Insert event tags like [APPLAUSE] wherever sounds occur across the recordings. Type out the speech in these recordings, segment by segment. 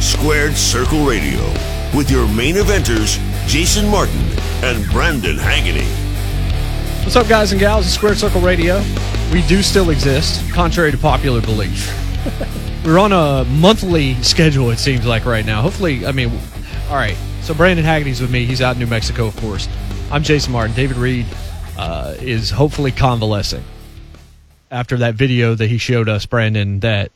Squared Circle Radio with your main eventers, Jason Martin and Brandon Haggerty. What's up, guys and gals of Squared Circle Radio? We do still exist, contrary to popular belief. [LAUGHS] We're on a monthly schedule, it seems like, right now. Hopefully, I mean, all right. So Brandon Haggerty's with me. He's out in New Mexico, of course. I'm Jason Martin. David Reed uh, is hopefully convalescing after that video that he showed us, Brandon, that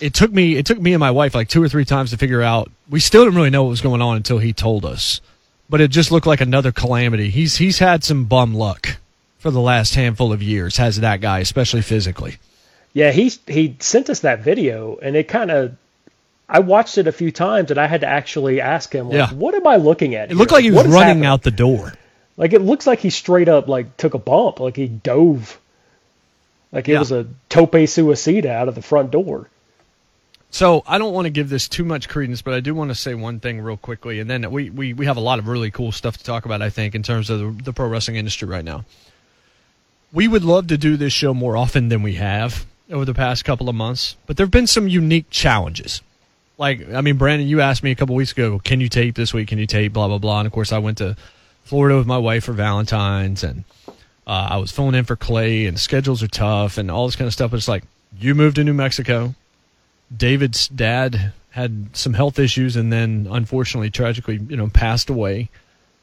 it took me it took me and my wife like two or three times to figure out. We still didn't really know what was going on until he told us. But it just looked like another calamity. He's he's had some bum luck for the last handful of years, has that guy, especially physically. Yeah, he he sent us that video, and it kind of. I watched it a few times, and I had to actually ask him, like, Yeah. "What am I looking at?" It looked like he was running happening?" out the door. Like it looks like he straight up like took a bump, like he dove, like it Yeah. was a tope suicida out of the front door. So I don't want to give this too much credence, but I do want to say one thing real quickly, and then we, we, we have a lot of really cool stuff to talk about. I think in terms of the, the pro wrestling industry right now, we would love to do this show more often than we have over the past couple of months, but there have been some unique challenges. Like I mean, Brandon, you asked me a couple weeks ago, can you tape this week? Can you tape? Blah blah blah. And of course, I went to Florida with my wife for Valentine's, and uh, I was filling in for Clay, and schedules are tough, and all this kind of stuff. But it's like you moved to New Mexico. David's dad had some health issues and then unfortunately tragically you know passed away.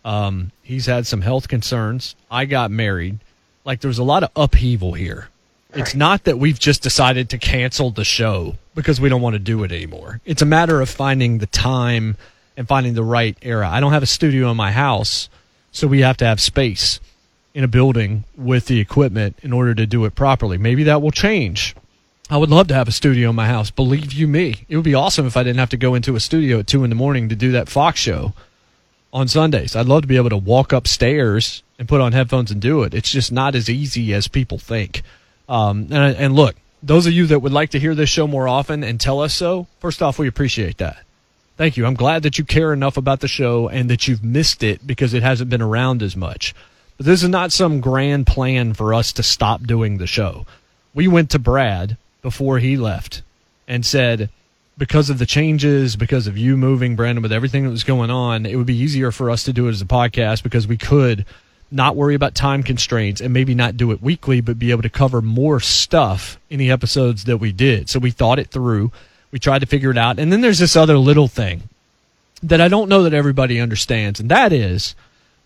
Um, he's had some health concerns. I got married. Like there's a lot of upheaval here. It's not that we've just decided to cancel the show because we don't want to do it anymore. It's a matter of finding the time and finding the right era. I don't have a studio in my house so we have to have space in a building with the equipment in order to do it properly. Maybe that will change I would love to have a studio in my house. Believe you me, it would be awesome if I didn't have to go into a studio at two in the morning to do that Fox show on Sundays. I'd love to be able to walk upstairs and put on headphones and do it. It's just not as easy as people think. Um, and, and look, those of you that would like to hear this show more often and tell us so, first off, we appreciate that. Thank you. I'm glad that you care enough about the show and that you've missed it because it hasn't been around as much. But this is not some grand plan for us to stop doing the show. We went to Brad before he left and said, because of the changes, because of you moving, Brandon, with everything that was going on, it would be easier for us to do it as a podcast because we could not worry about time constraints and maybe not do it weekly, but be able to cover more stuff in the episodes that we did. So we thought it through. We tried to figure it out. And then there's this other little thing that I don't know that everybody understands, and that is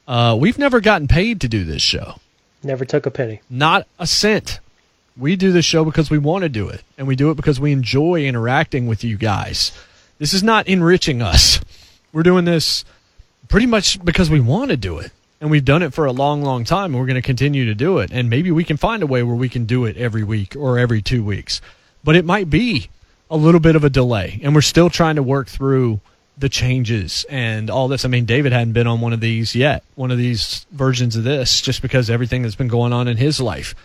uh, we've never gotten paid to do this show. Never took a penny. Not a cent. We do this show because we want to do it, and we do it because we enjoy interacting with you guys. This is not enriching us. We're doing this pretty much because we want to do it. And we've done it for a long, long time, and we're going to continue to do it. And maybe we can find a way where we can do it every week or every two weeks. But it might be a little bit of a delay, and we're still trying to work through the changes and all this. I mean, David hadn't been on one of these yet, one of these versions of this, just because everything that's been going on in his life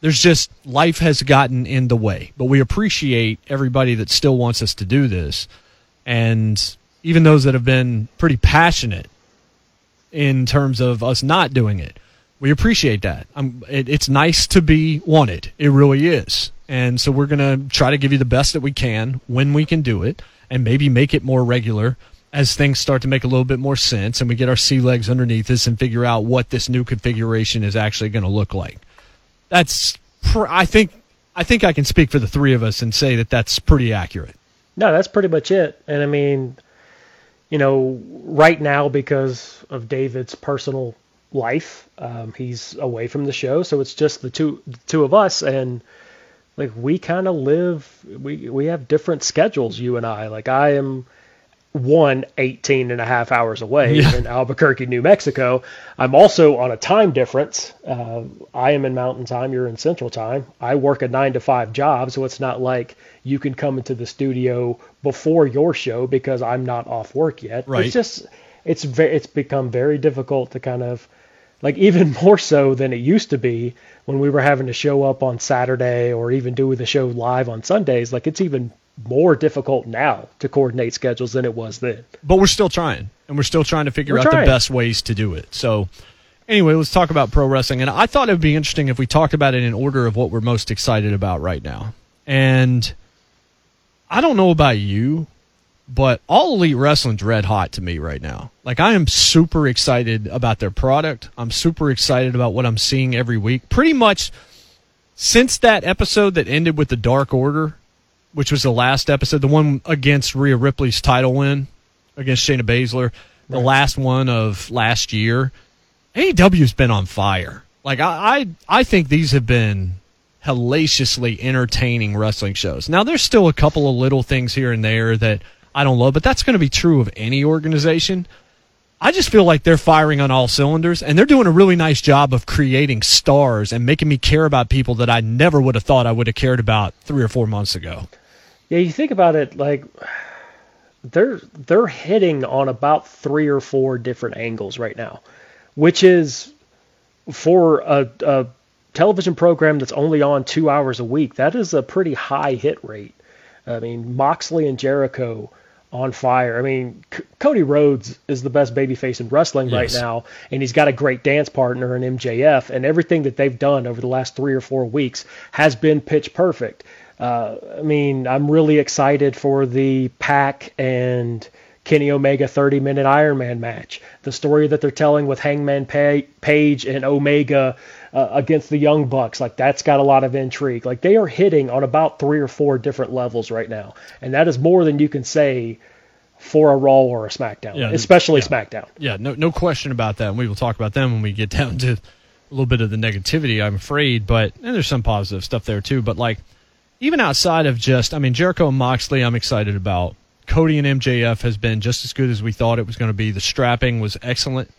there's just life has gotten in the way. But we appreciate everybody that still wants us to do this, and even those that have been pretty passionate in terms of us not doing it. We appreciate that. It, it's nice to be wanted. It really is. And so we're going to try to give you the best that we can when we can do it and maybe make it more regular as things start to make a little bit more sense and we get our sea legs underneath us and figure out what this new configuration is actually going to look like that's pr- I think I think I can speak for the three of us and say that that's pretty accurate. No, that's pretty much it. And I mean, you know, right now because of David's personal life, um, he's away from the show, so it's just the two the two of us, and like we kind of live, we we have different schedules, you and I. Like I am one 18 and a half hours away Yeah. in Albuquerque, New Mexico. I'm also on a time difference. Uh, I am in Mountain Time. You're in Central Time. I work a nine to five job, so it's not like you can come into the studio before your show because I'm not off work yet. Right. It's just it's ve- it's become very difficult to kind of like even [LAUGHS] more so than it used to be when we were having to show up on Saturday or even do the show live on Sundays. Like it's even more difficult now to coordinate schedules than it was then. But we're still trying, and we're still trying to figure We're out trying. the best ways to do it. So, anyway, let's talk about pro wrestling. And I thought it would be interesting if we talked about it in order of what we're most excited about right now. And I don't know about you, but all elite wrestling's red hot to me right now. Like I am super excited about their product. I'm super excited about what I'm seeing every week. Pretty much since that episode that ended with the Dark Order, which was the last episode, the one against Rhea Ripley's title win against Shayna Baszler, the Right. last one of last year, AEW's been on fire. Like I, I, I think these have been hellaciously entertaining wrestling shows. Now there's still a couple of little things here and there that I don't love, but that's going to be true of any organization. I just feel like they're firing on all cylinders and they're doing a really nice job of creating stars and making me care about people that I never would have thought I would have cared about three or four months ago. Yeah, you think about it like they're they're hitting on about three or four different angles right now, which is for a, a television program that's only on two hours a week. That is a pretty high hit rate. I mean, Moxley and Jericho on fire. I mean, C- Cody Rhodes is the best babyface in wrestling right now, and he's got a great dance partner in MJF, and everything that they've done over the last three or four weeks has been pitch perfect. Uh, I mean, I'm really excited for the PAC and Kenny Omega 30 minute Iron Man match. The story that they're telling with Hangman Pa- Page and Omega uh, against the Young Bucks, like that's got a lot of intrigue. Like they are hitting on about three or four different levels right now, and that is more than you can say for a Raw or a SmackDown, Yeah, especially yeah. SmackDown. Yeah, no, no question about that. And we will talk about them when we get [LAUGHS] down to a little bit of the negativity, I'm afraid. But and there's some positive stuff there too. But like, even outside of just, I mean, Jericho and Moxley, I'm excited about. Cody and MJF has been just as good as we thought it was going to be. The strapping was excellent.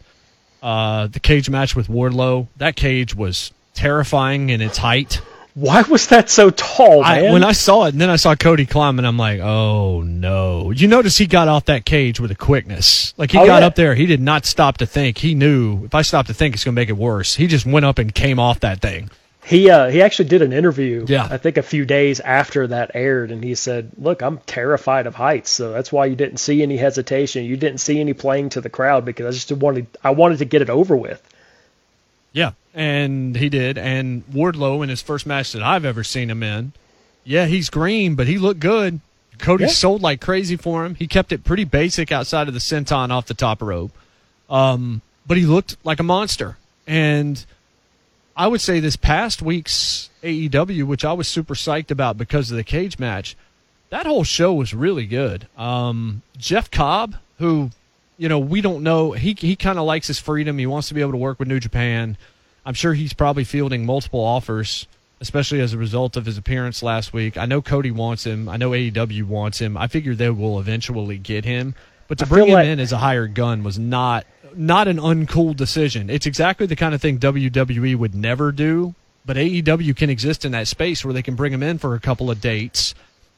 Uh, the cage match with Wardlow, that cage was terrifying in its height. Why was that so tall, man? I, when I saw it, and then I saw Cody climb, and I'm like, oh no. You notice he got off that cage with a quickness. Like he Oh, got yeah. up there, he did not stop to think. He knew if I stop to think, it's going to make it worse. He just went up and came off that thing. He uh, he actually did an interview. Yeah. I think a few days after that aired, and he said, "Look, I'm terrified of heights, so that's why you didn't see any hesitation. You didn't see any playing to the crowd because I just wanted I wanted to get it over with." Yeah, and he did. And Wardlow in his first match that I've ever seen him in, yeah, he's green, but he looked good. Cody Yeah. sold like crazy for him. He kept it pretty basic outside of the senton off the top rope, um, but he looked like a monster. And I would say this past week's AEW, which I was super psyched about because of the cage match, that whole show was really good. Um, Jeff Cobb, who, you know, we don't know, he he kind of likes his freedom. He wants to be able to work with New Japan. I'm sure he's probably fielding multiple offers, especially as a result of his appearance last week. I know Cody wants him. I know AEW wants him. I figure they will eventually get him. But to bring him like- in as a hired gun was not not an uncool decision. It's exactly the kind of thing WWE would never do. But AEW can exist in that space where they can bring him in for a couple of dates,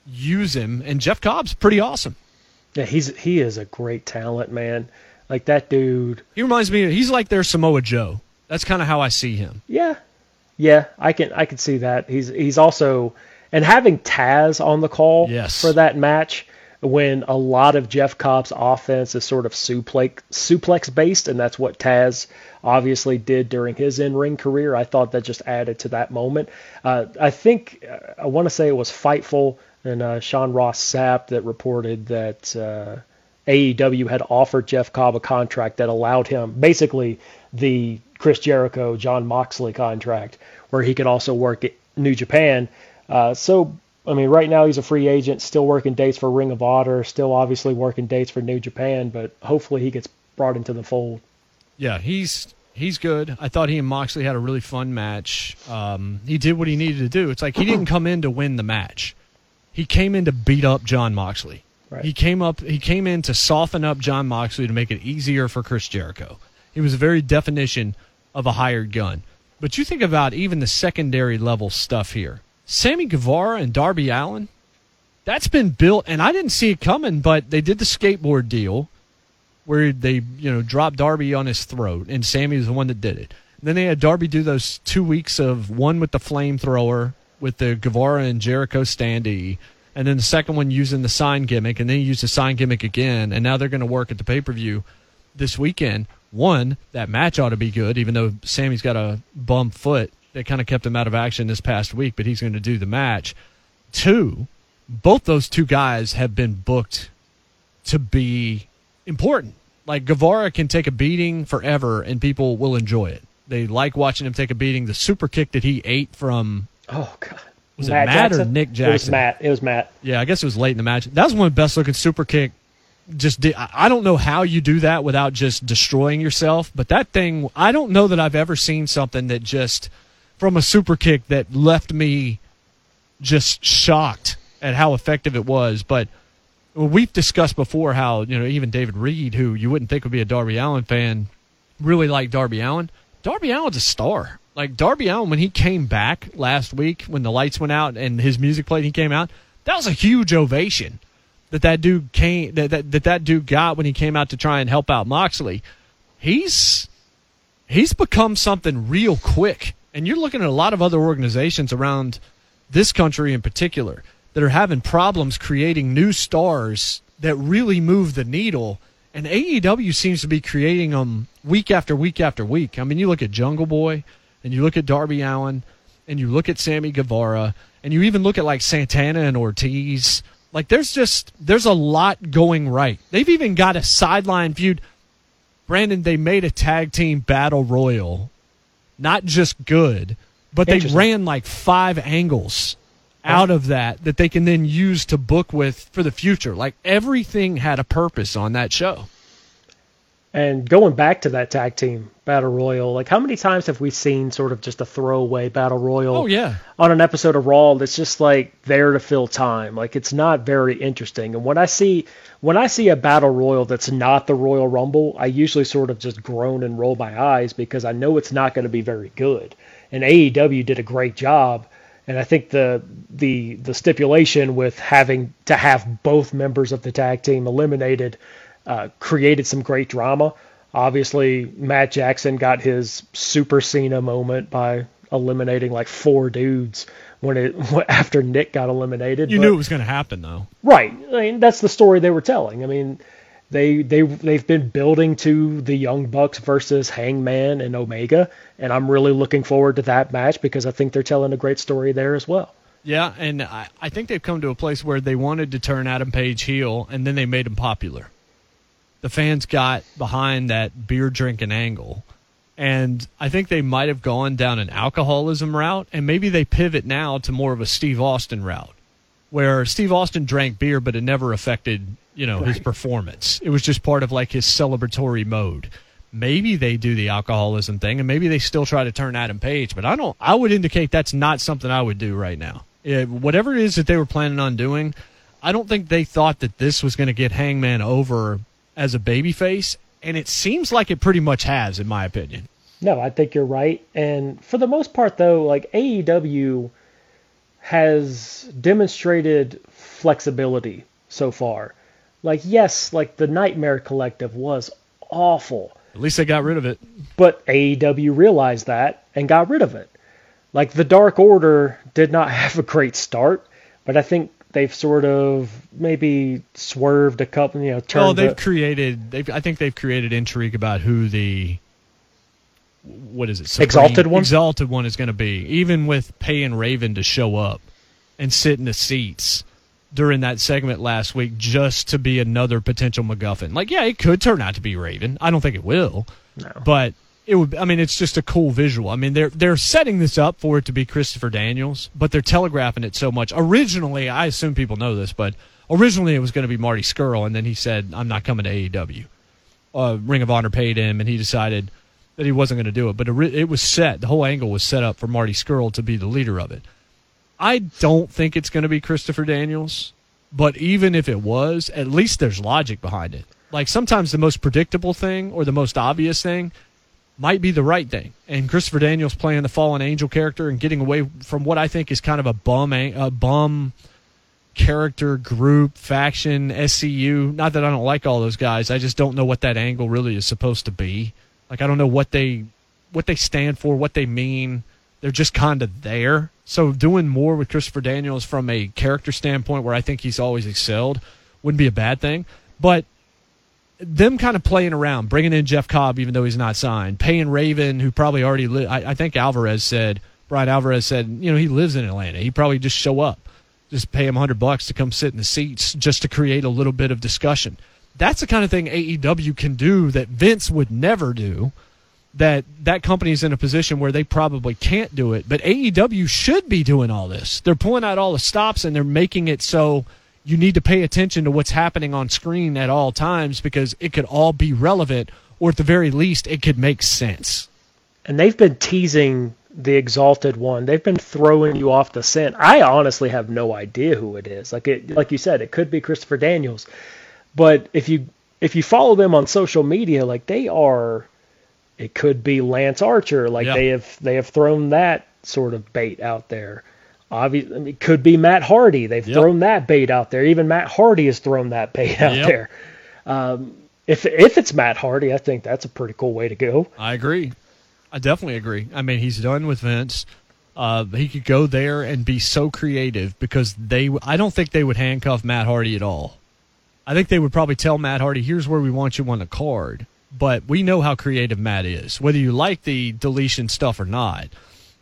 use him, and Jeff Cobb's pretty awesome. Yeah, he's he is a great talent, man. Like that dude. He reminds me. He's like their Samoa Joe. That's kind of how I see him. Yeah, yeah, I can I can see that. He's he's also and having Taz on the call Yes. for that match when a lot of Jeff Cobb's offense is sort of suplex suplex based, and that's what Taz obviously did during his in ring career. I thought that just added to that moment. Uh, I think uh, I want to say it was Fightful and uh, Sean Ross Sapp that reported that. Uh, AEW had offered Jeff Cobb a contract that allowed him basically the Chris Jericho, Jon Moxley contract, where he could also work at New Japan. Uh, so, I mean, right now he's a free agent, still working dates for Ring of Honor, still obviously working dates for New Japan, but hopefully he gets brought into the fold. Yeah, he's he's good. I thought he and Moxley had a really fun match. Um, he did what he needed to do. It's like he didn't come in to win the match. He came in to beat up Jon Moxley. Right. He came up. He came in to soften up Jon Moxley to make it easier for Chris Jericho. He was a very definition of a hired gun. But you think about even the secondary level stuff here. Sammy Guevara and Darby Allin. That's been built, and I didn't see it coming. But they did the skateboard deal where they you know dropped Darby on his throat, and Sammy was the one that did it. And then they had Darby do those two weeks of one with the flamethrower with the Guevara and Jericho standee, and then the second one using the sign gimmick, and then he used the sign gimmick again, and now they're going to work at the pay per view this weekend. One, that match ought to be good, even though Sammy's got a bum foot that kind of kept him out of action this past week, but he's going to do the match. Two, both those two guys have been booked to be important. Like Guevara can take a beating forever and people will enjoy it. They like watching him take a beating. The super kick that he ate from Oh God. was it Matt or Nick Jackson? It was Matt. It was Matt. Yeah, I guess it was late in the match. That was one of the best looking super kick. Just did, I I don't know how you do that without just destroying yourself, but that thing I don't know that I've ever seen something that just from a super kick that left me just shocked at how effective it was. But we've discussed before how you know even David Reed, who you wouldn't think would be a Darby Allin fan, really liked Darby Allin. Darby Allin's a star. Like Darby Allin, when he came back last week, when the lights went out and his music played, he came out. That was a huge ovation that that dude came that that that, that dude got when he came out to try and help out Moxley. He's he's become something real quick. And you're looking at a lot of other organizations around this country in particular that are having problems creating new stars that really move the needle. And AEW seems to be creating them week after week after week. I mean, you look at Jungle Boy, and you look at Darby Allin, and you look at Sammy Guevara, and you even look at like Santana and Ortiz. Like, there's just there's a lot going right. They've even got a sideline feud. Brandon, they made a tag team battle royal, not just good, but they ran like five angles out of that that they can then use to book with for the future. Like everything had a purpose on that show. And going back to that tag team battle royal, like how many times have we seen sort of just a throwaway battle royal Oh yeah. on an episode of Raw that's just like there to fill time? Like it's not very interesting. And when I see when I see a battle royal that's not the Royal Rumble, I usually sort of just groan and roll my eyes because I know it's not going to be very good. And AEW did a great job. And I think the the the stipulation with having to have both members of the tag team eliminated uh, created some great drama. Obviously, Matt Jackson got his Super Cena moment by eliminating like four dudes when it [LAUGHS] after Nick got eliminated. You but- knew it was going to happen though. Right. I mean, that's the story they were telling. I mean, they they they've been building to the Young Bucks versus Hangman and Omega, and I'm really looking forward to that match because I think they're telling a great story there as well. Yeah, and I, I think they've come to a place where they wanted to turn Adam Page heel, and then they made him popular. The fans got behind that beer drinking angle, and I think they might have gone down an alcoholism route, and maybe they pivot now to more of a Steve Austin route, where Steve Austin drank beer, but it never affected you know his performance. It was just part of like his celebratory mode. Maybe they do the alcoholism thing, and maybe they still try to turn Adam Page. But I don't. I would indicate that's not something I would do right now. Eh, whatever it is that they were planning on doing, I don't think they thought that this was going to get Hangman over as a babyface, and it seems like it pretty much has, in my opinion. No, I think you're right. And for the most part, though, like AEW has demonstrated flexibility so far. Like, yes, like the Nightmare Collective was awful. At least they got rid of it. But AEW realized that and got rid of it. Like the Dark Order did not [LAUGHS] have a great start, but I think they've sort of maybe swerved a couple, you know, turned. Well, they've the- created. They've, I think they've created intrigue about who the what is it? Supreme- Exalted one? Exalted one is going to be. Even with paying Raven to show up and sit in the seats during that segment last week just to be another potential MacGuffin. Like, yeah, it could turn out to be Raven. I don't think it will. No. But it would. I mean, it's just a cool visual. I mean, they're they're setting this up for it to be Christopher Daniels, but they're telegraphing it so much. Originally, I assume people know this, but originally it was going to be Marty Scurll, and then he said, "I'm not coming to AEW." Uh, Ring of Honor paid him, and he decided that he wasn't going to do it. But it was set. The whole angle was set up for Marty Scurll to be the leader of it. I don't think it's going to be Christopher Daniels, but even if it was, at least there's logic behind it. Like sometimes the most predictable thing or the most obvious thing might be the right thing. And Christopher Daniels playing the fallen angel character and getting away from what I think is kind of a bum a bum character group faction SCU. Not that I don't like all those guys. I just don't know what that angle really is supposed to be. Like I don't know what they what they stand for, what they mean. They're just kind of there. So doing more with Christopher Daniels from a character standpoint, where I think he's always excelled, wouldn't be a bad thing. But them kind of playing around, bringing in Jeff Cobb, even though he's not signed, paying Raven, who probably already li- I, I think Alvarez said, Bryan Alvarez said, you know, he lives in Atlanta. He probably just show up, just pay him hundred bucks to come sit in the seats just to create a little bit of discussion. That's the kind of thing AEW can do that Vince would never do. That that company is in a position where they probably can't do it, but AEW should be doing all this. They're pulling out all the stops and they're making it so you need to pay attention to what's happening on screen at all times because it could all be relevant, or at the very least, it could make sense. And they've been teasing the exalted one. They've been throwing you off the scent. I honestly have no idea who it is. Like it, like you said, it could be Christopher Daniels, but if you if you follow them on social media, like they are, it could be Lance Archer. Like they have they have thrown that sort of bait out there. Obviously, it could be Matt Hardy. They've yep. thrown that bait out there. Even Matt Hardy has thrown that bait out yep. there. Um, if if it's Matt Hardy, I think that's a pretty cool way to go. I agree. I definitely agree. I mean, he's done with Vince. Uh, he could go there and be so creative because they. I don't think they would handcuff Matt Hardy at all. I think they would probably tell Matt Hardy, "Here's where we want you on the card." But we know how creative Matt is, whether you like the deletion stuff or not,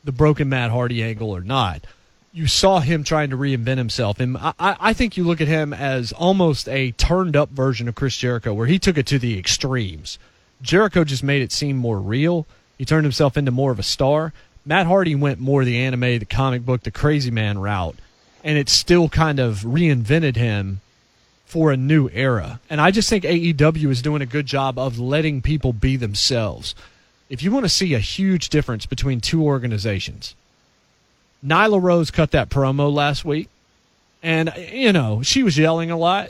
the broken Matt Hardy angle or not you saw him trying to reinvent himself. And I, I think you look at him as almost a turned up version of Chris Jericho, where he took it to the extremes. Jericho just made it seem more real. He turned himself into more of a star. Matt Hardy went more the anime, the comic book, the crazy man route, and it still kind of reinvented him for a new era. And I just think AEW is doing a good job of letting people be themselves. If you want to see a huge difference between two organizations, Nyla Rose cut that promo last week, and you know she was yelling a lot,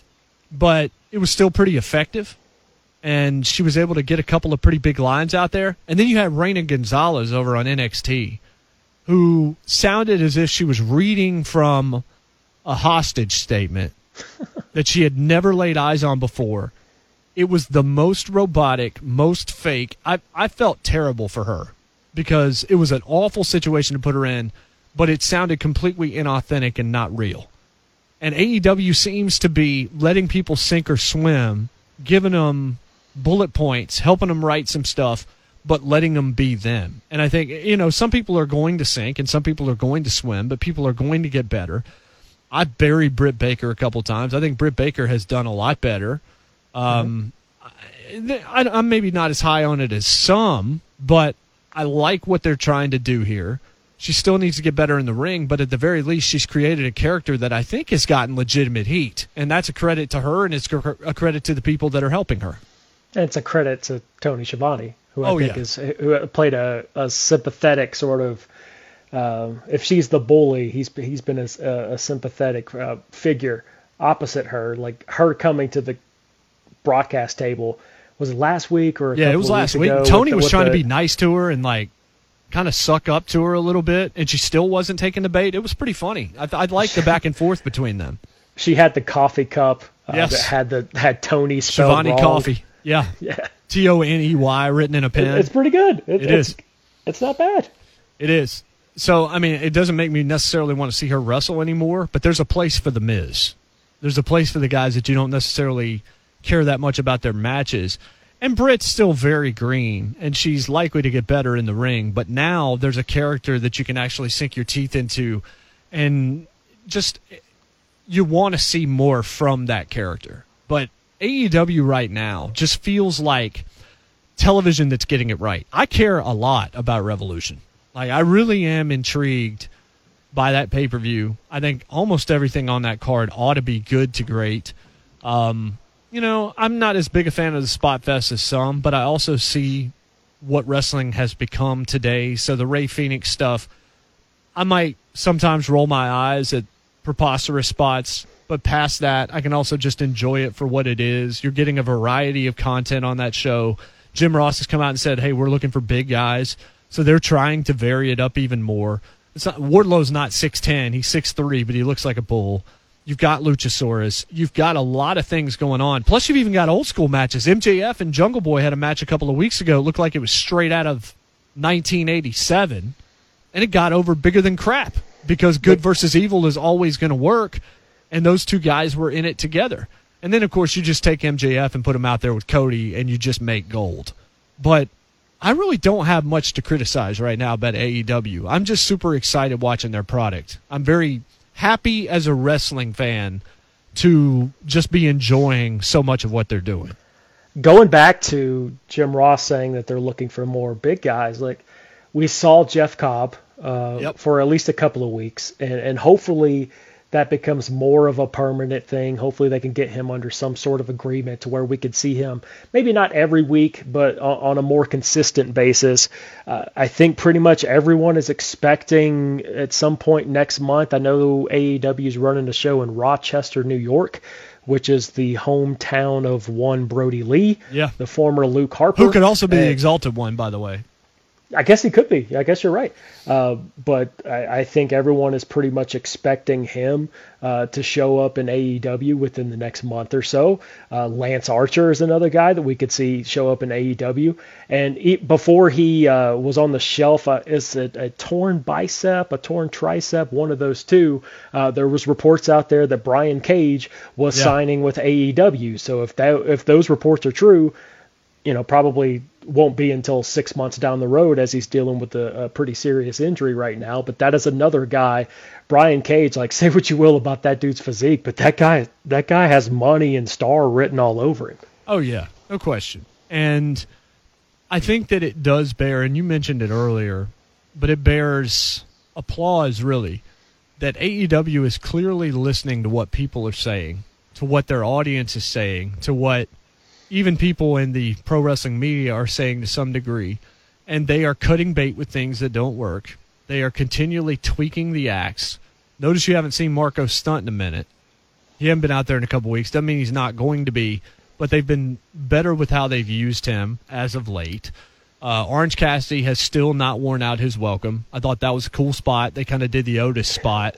but it was still pretty effective, and she was able to get a couple of pretty big lines out there. And then you had Reina Gonzalez over on NXT, who sounded as if she was reading from a hostage statement [LAUGHS] that she had never laid eyes on before. It was the most robotic, most fake. I I felt terrible for her because it was an awful situation to put her in but it sounded completely inauthentic and not real. And AEW seems to be letting people sink or swim, giving them bullet points, helping them write some stuff, but letting them be them. And I think, you know, some people are going to sink and some people are going to swim, but people are going to get better. I buried Britt Baker a couple times. I think Britt Baker has done a lot better. Um, I, I'm maybe not as high on it as some, but I like what they're trying to do here. She still needs to get better in the ring, but at the very least, she's created a character that I think has gotten legitimate heat, and that's a credit to her, and it's a credit to the people that are helping her. And it's a credit to Tony Schiavone, who I oh, think yeah. is who played a, a sympathetic sort of. Uh, if she's the bully, he's he's been a, a sympathetic uh, figure opposite her. Like her coming to the broadcast table was it last week or yeah, it was last week. Tony was trying the, to be nice to her and like kind of suck up to her a little bit, and she still wasn't taking the bait. It was pretty funny. I, I liked the back and forth between them. She had the coffee cup uh, yes. that had the had Tony spelled Shivani Coffee. Yeah. [LAUGHS] Yeah. T O N E Y written in a pen. It's pretty good. It, it it's, is. It's not bad. It is. So I mean, it doesn't make me necessarily want to see her wrestle anymore, but there's a place for the Miz. There's a place for the guys that you don't necessarily care that much about their matches. And Britt's still very green, and she's likely to get better in the ring. But now there's a character that you can actually sink your teeth into, and just you want to see more from that character. But AEW right now just feels like television that's getting it right. I care a lot about Revolution. Like I really am intrigued by that pay per view. I think almost everything on that card ought to be good to great. Um, you know, I'm not as big a fan of the Spot Fest as some, but I also see what wrestling has become today. So the Rey Fenix stuff, I might sometimes roll my eyes at preposterous spots, but past that, I can also just enjoy it for what it is. You're getting a variety of content on that show. Jim Ross has come out and said, "Hey, we're looking for big guys," so they're trying to vary it up even more. It's not Wardlow's not six ten; he's six three, but he looks like a bull. You've got Luchasaurus. You've got a lot of things going on. Plus, you've even got old school matches. MJF and Jungle Boy had a match a couple of weeks ago. It looked like it was straight out of 1987, and it got over bigger than crap because good versus evil is always going to work, and those two guys were in it together. And then, of course, you just take MJF and put him out there with Cody, and you just make gold. But I really don't have much to criticize right now about AEW. I'm just super excited watching their product. I'm very happy as a wrestling fan to just be enjoying so much of what they're doing. Going back to Jim Ross saying that they're looking for more big guys, like we saw Jeff Cobb uh, Yep. for at least a couple of weeks, and, and hopefully that becomes more of a permanent thing. Hopefully they can get him under some sort of agreement to where we could see him, maybe not every week, but on, a more consistent basis. Uh, I think pretty much everyone is expecting at some point next month. I know AEW is running a show in Rochester, New York. Which is the hometown of one Brodie Lee, Yeah. the former Luke Harper, Who could also be the exalted one, by the way. I guess he could be. I guess you're right. Uh, but I, I think everyone is pretty much expecting him uh, to show up in AEW within the next month or so. Uh, Lance Archer is another guy that we could see show up in AEW. And he, before he uh, was on the shelf, uh, is it a torn bicep, a torn tricep, one of those two? Uh, there was reports out there that Brian Cage was Yeah. signing with AEW. So if that if those reports are true, you know, probably won't be until six months down the road as he's dealing with a, a pretty serious injury right now. But that is another guy, Brian Cage. Like, [LAUGHS] say what you will about that dude's physique, but that guy, that guy has money and star written all over him. Oh yeah, no question. And I think that it does bear, and you mentioned it earlier, but it bears applause really that AEW is clearly listening to what people are saying, to what their audience is saying, to what even people in the pro wrestling media are saying to some degree, and they are cutting bait with things that don't work. They are continually tweaking the acts. Notice you haven't seen Marco Stunt in a minute. He hasn't been out there in a couple weeks. Doesn't mean he's not going to be, but they've been better with how they've used him as of late. Uh, Orange Cassidy has still not worn out his welcome. I thought that was a cool spot. They kind of did the Otis spot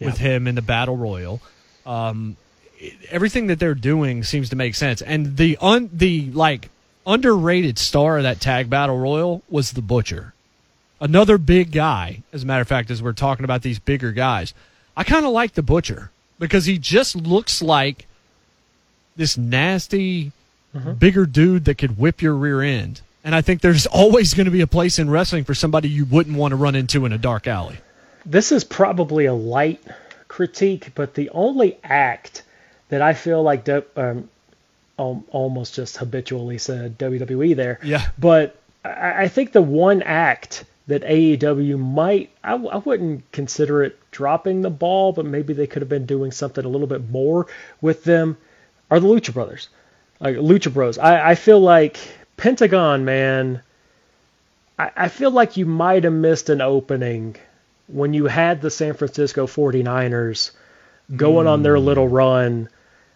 with him in the Battle Royal. Um, everything that they're doing seems to make sense. And the un the like underrated star of that tag battle royal was the Butcher, another big guy. As a matter of fact, as we're talking about these bigger guys, I kind of like the Butcher because he just looks like this nasty, mm-hmm. bigger dude that could whip your rear end. And I think there's [LAUGHS] always going to be a place in wrestling for somebody you wouldn't want to run into in a dark alley. This is probably a light critique, but the only act that I feel like um, almost just habitually said WWE there. Yeah. But I, I think the one act that AEW might, I, I wouldn't consider it dropping the ball, but maybe they could have been doing something a little bit more with them, are the Lucha Brothers. Like Lucha Bros. I, I feel like Pentagon, man, I, I feel like you might have missed an opening when you had the San Francisco 49ers going on their little run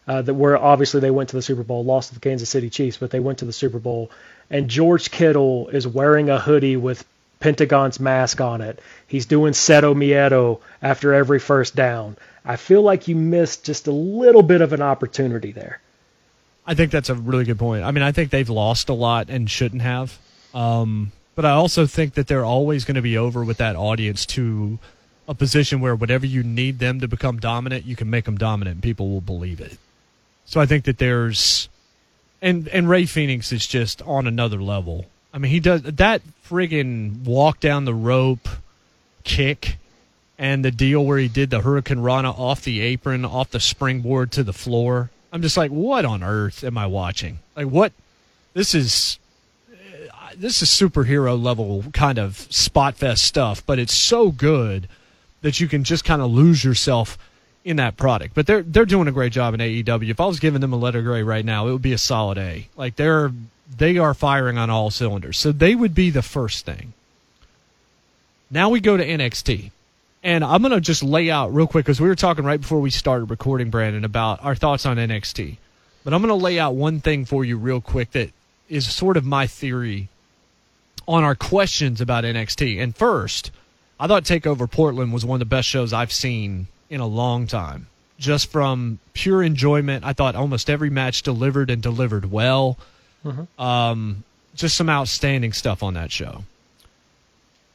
uh, that where obviously they went to the Super Bowl, lost to the Kansas City Chiefs, but they went to the Super Bowl, and George Kittle is wearing a hoodie with Pentagon's mask on it. He's doing Cero Miedo after every first down. I feel like you missed just a little bit of an opportunity there. I think that's a really good point. I mean, I think they've lost a lot and shouldn't have. Um, but I also think that they're always going to be over with that audience to a position where whatever you need them to become dominant, you can make them dominant and people will believe it. So I think that there's and and Rey Fenix is just on another level. I mean, he does that friggin' walk down the rope kick and the deal where he did the hurricanrana off the apron, off the springboard to the floor. I'm just like, what on earth am I watching? Like, what? This is uh, this is superhero level kind of spot fest stuff, but it's so good that you can just kind of lose yourself in that product. But they're they're doing a great job in AEW. If I was giving them a letter grade right now, it would be a solid A. Like they're they are firing on all cylinders. So they would be the first thing. Now we go to NXT. And I'm going to just lay out real quick because we were talking right before we started recording, Brandon, about our thoughts on NXT. But I'm going to lay out one thing for you real quick that is sort of my theory on our questions about NXT. And first, I thought Takeover Portland was one of the best shows I've seen in a long time. Just from pure enjoyment, I thought almost every match delivered and delivered well. Um, just some outstanding stuff on that show.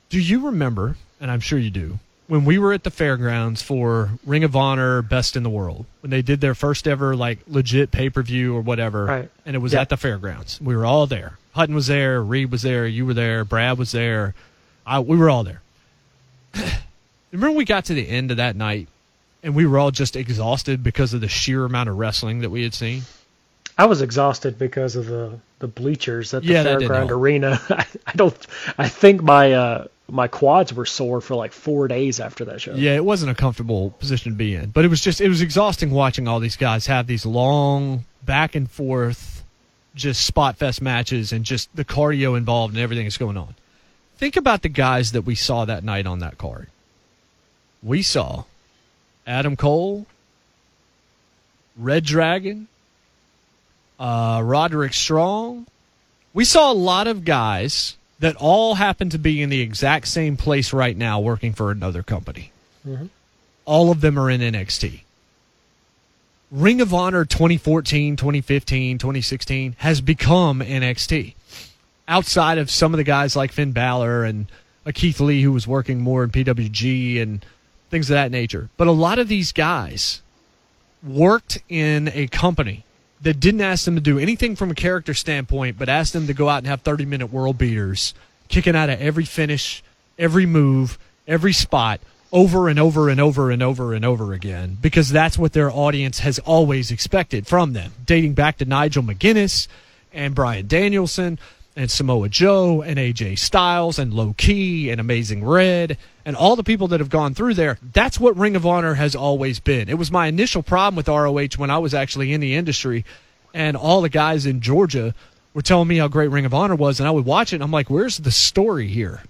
Do you remember, and I'm sure you do, when we were at the fairgrounds for Ring of Honor Best in the World, when they did their first ever like legit pay per view or whatever, Right. and it was Yeah. at the fairgrounds. We were all there. Hutton was there, Reed was there, you were there, Brad was there. I, we were all there. [CLEARS THROAT] Remember we got to the end of that night and we were all just exhausted because of the sheer amount of wrestling that we had seen. I was exhausted because of the the bleachers at the Yeah, fairground arena. [LAUGHS] I, I don't. I think my uh, my quads were sore for like four days after that show. Yeah, it wasn't a comfortable position to be in, but it was just it was exhausting watching all these guys have these long back and forth, just spot fest matches and just the cardio involved and everything that's going on. Think about the guys that we saw that night on that card. We saw Adam Cole, Red Dragon, uh, Roderick Strong. We saw a lot of guys that all happen to be in the exact same place right now working for another company. All of them are in NXT. Ring of Honor 2014, 2015, 2016 has become NXT. Outside of some of the guys like Finn Balor and a Keith Lee who was working more in PWG and things of that nature. But a lot of these guys worked in a company that didn't ask them to do anything from a character standpoint, but asked them to go out and have 30 minute world beaters, kicking out of every finish, every move, every spot over and over and over and over and over again because that's what their audience has always expected from them, dating back to Nigel McGuinness and Bryan Danielson and Samoa Joe and AJ Styles and Low Ki and Amazing Red and all the people that have gone through there. That's what Ring of Honor has always been. It was my initial problem with ROH when I was actually in the industry and all the guys in Georgia were telling me how great Ring of Honor was and I would watch it and I'm like, where's the story here?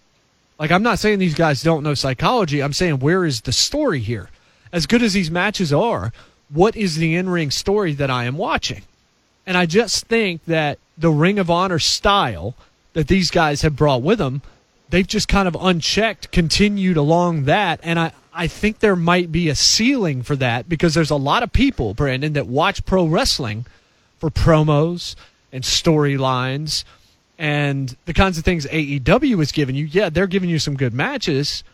Like, I'm not saying these guys don't know psychology. I'm saying, where is the story here? As good as these matches are, what is the in ring story that I am watching? And I just think that the Ring of Honor style that these guys have brought with them, they've just kind of unchecked, continued along that. And I, I think there might be a ceiling for that because there's a lot of people, Brandon, that watch pro wrestling for promos and storylines and the kinds of things AEW is giving you. Yeah, they're giving you some good matches.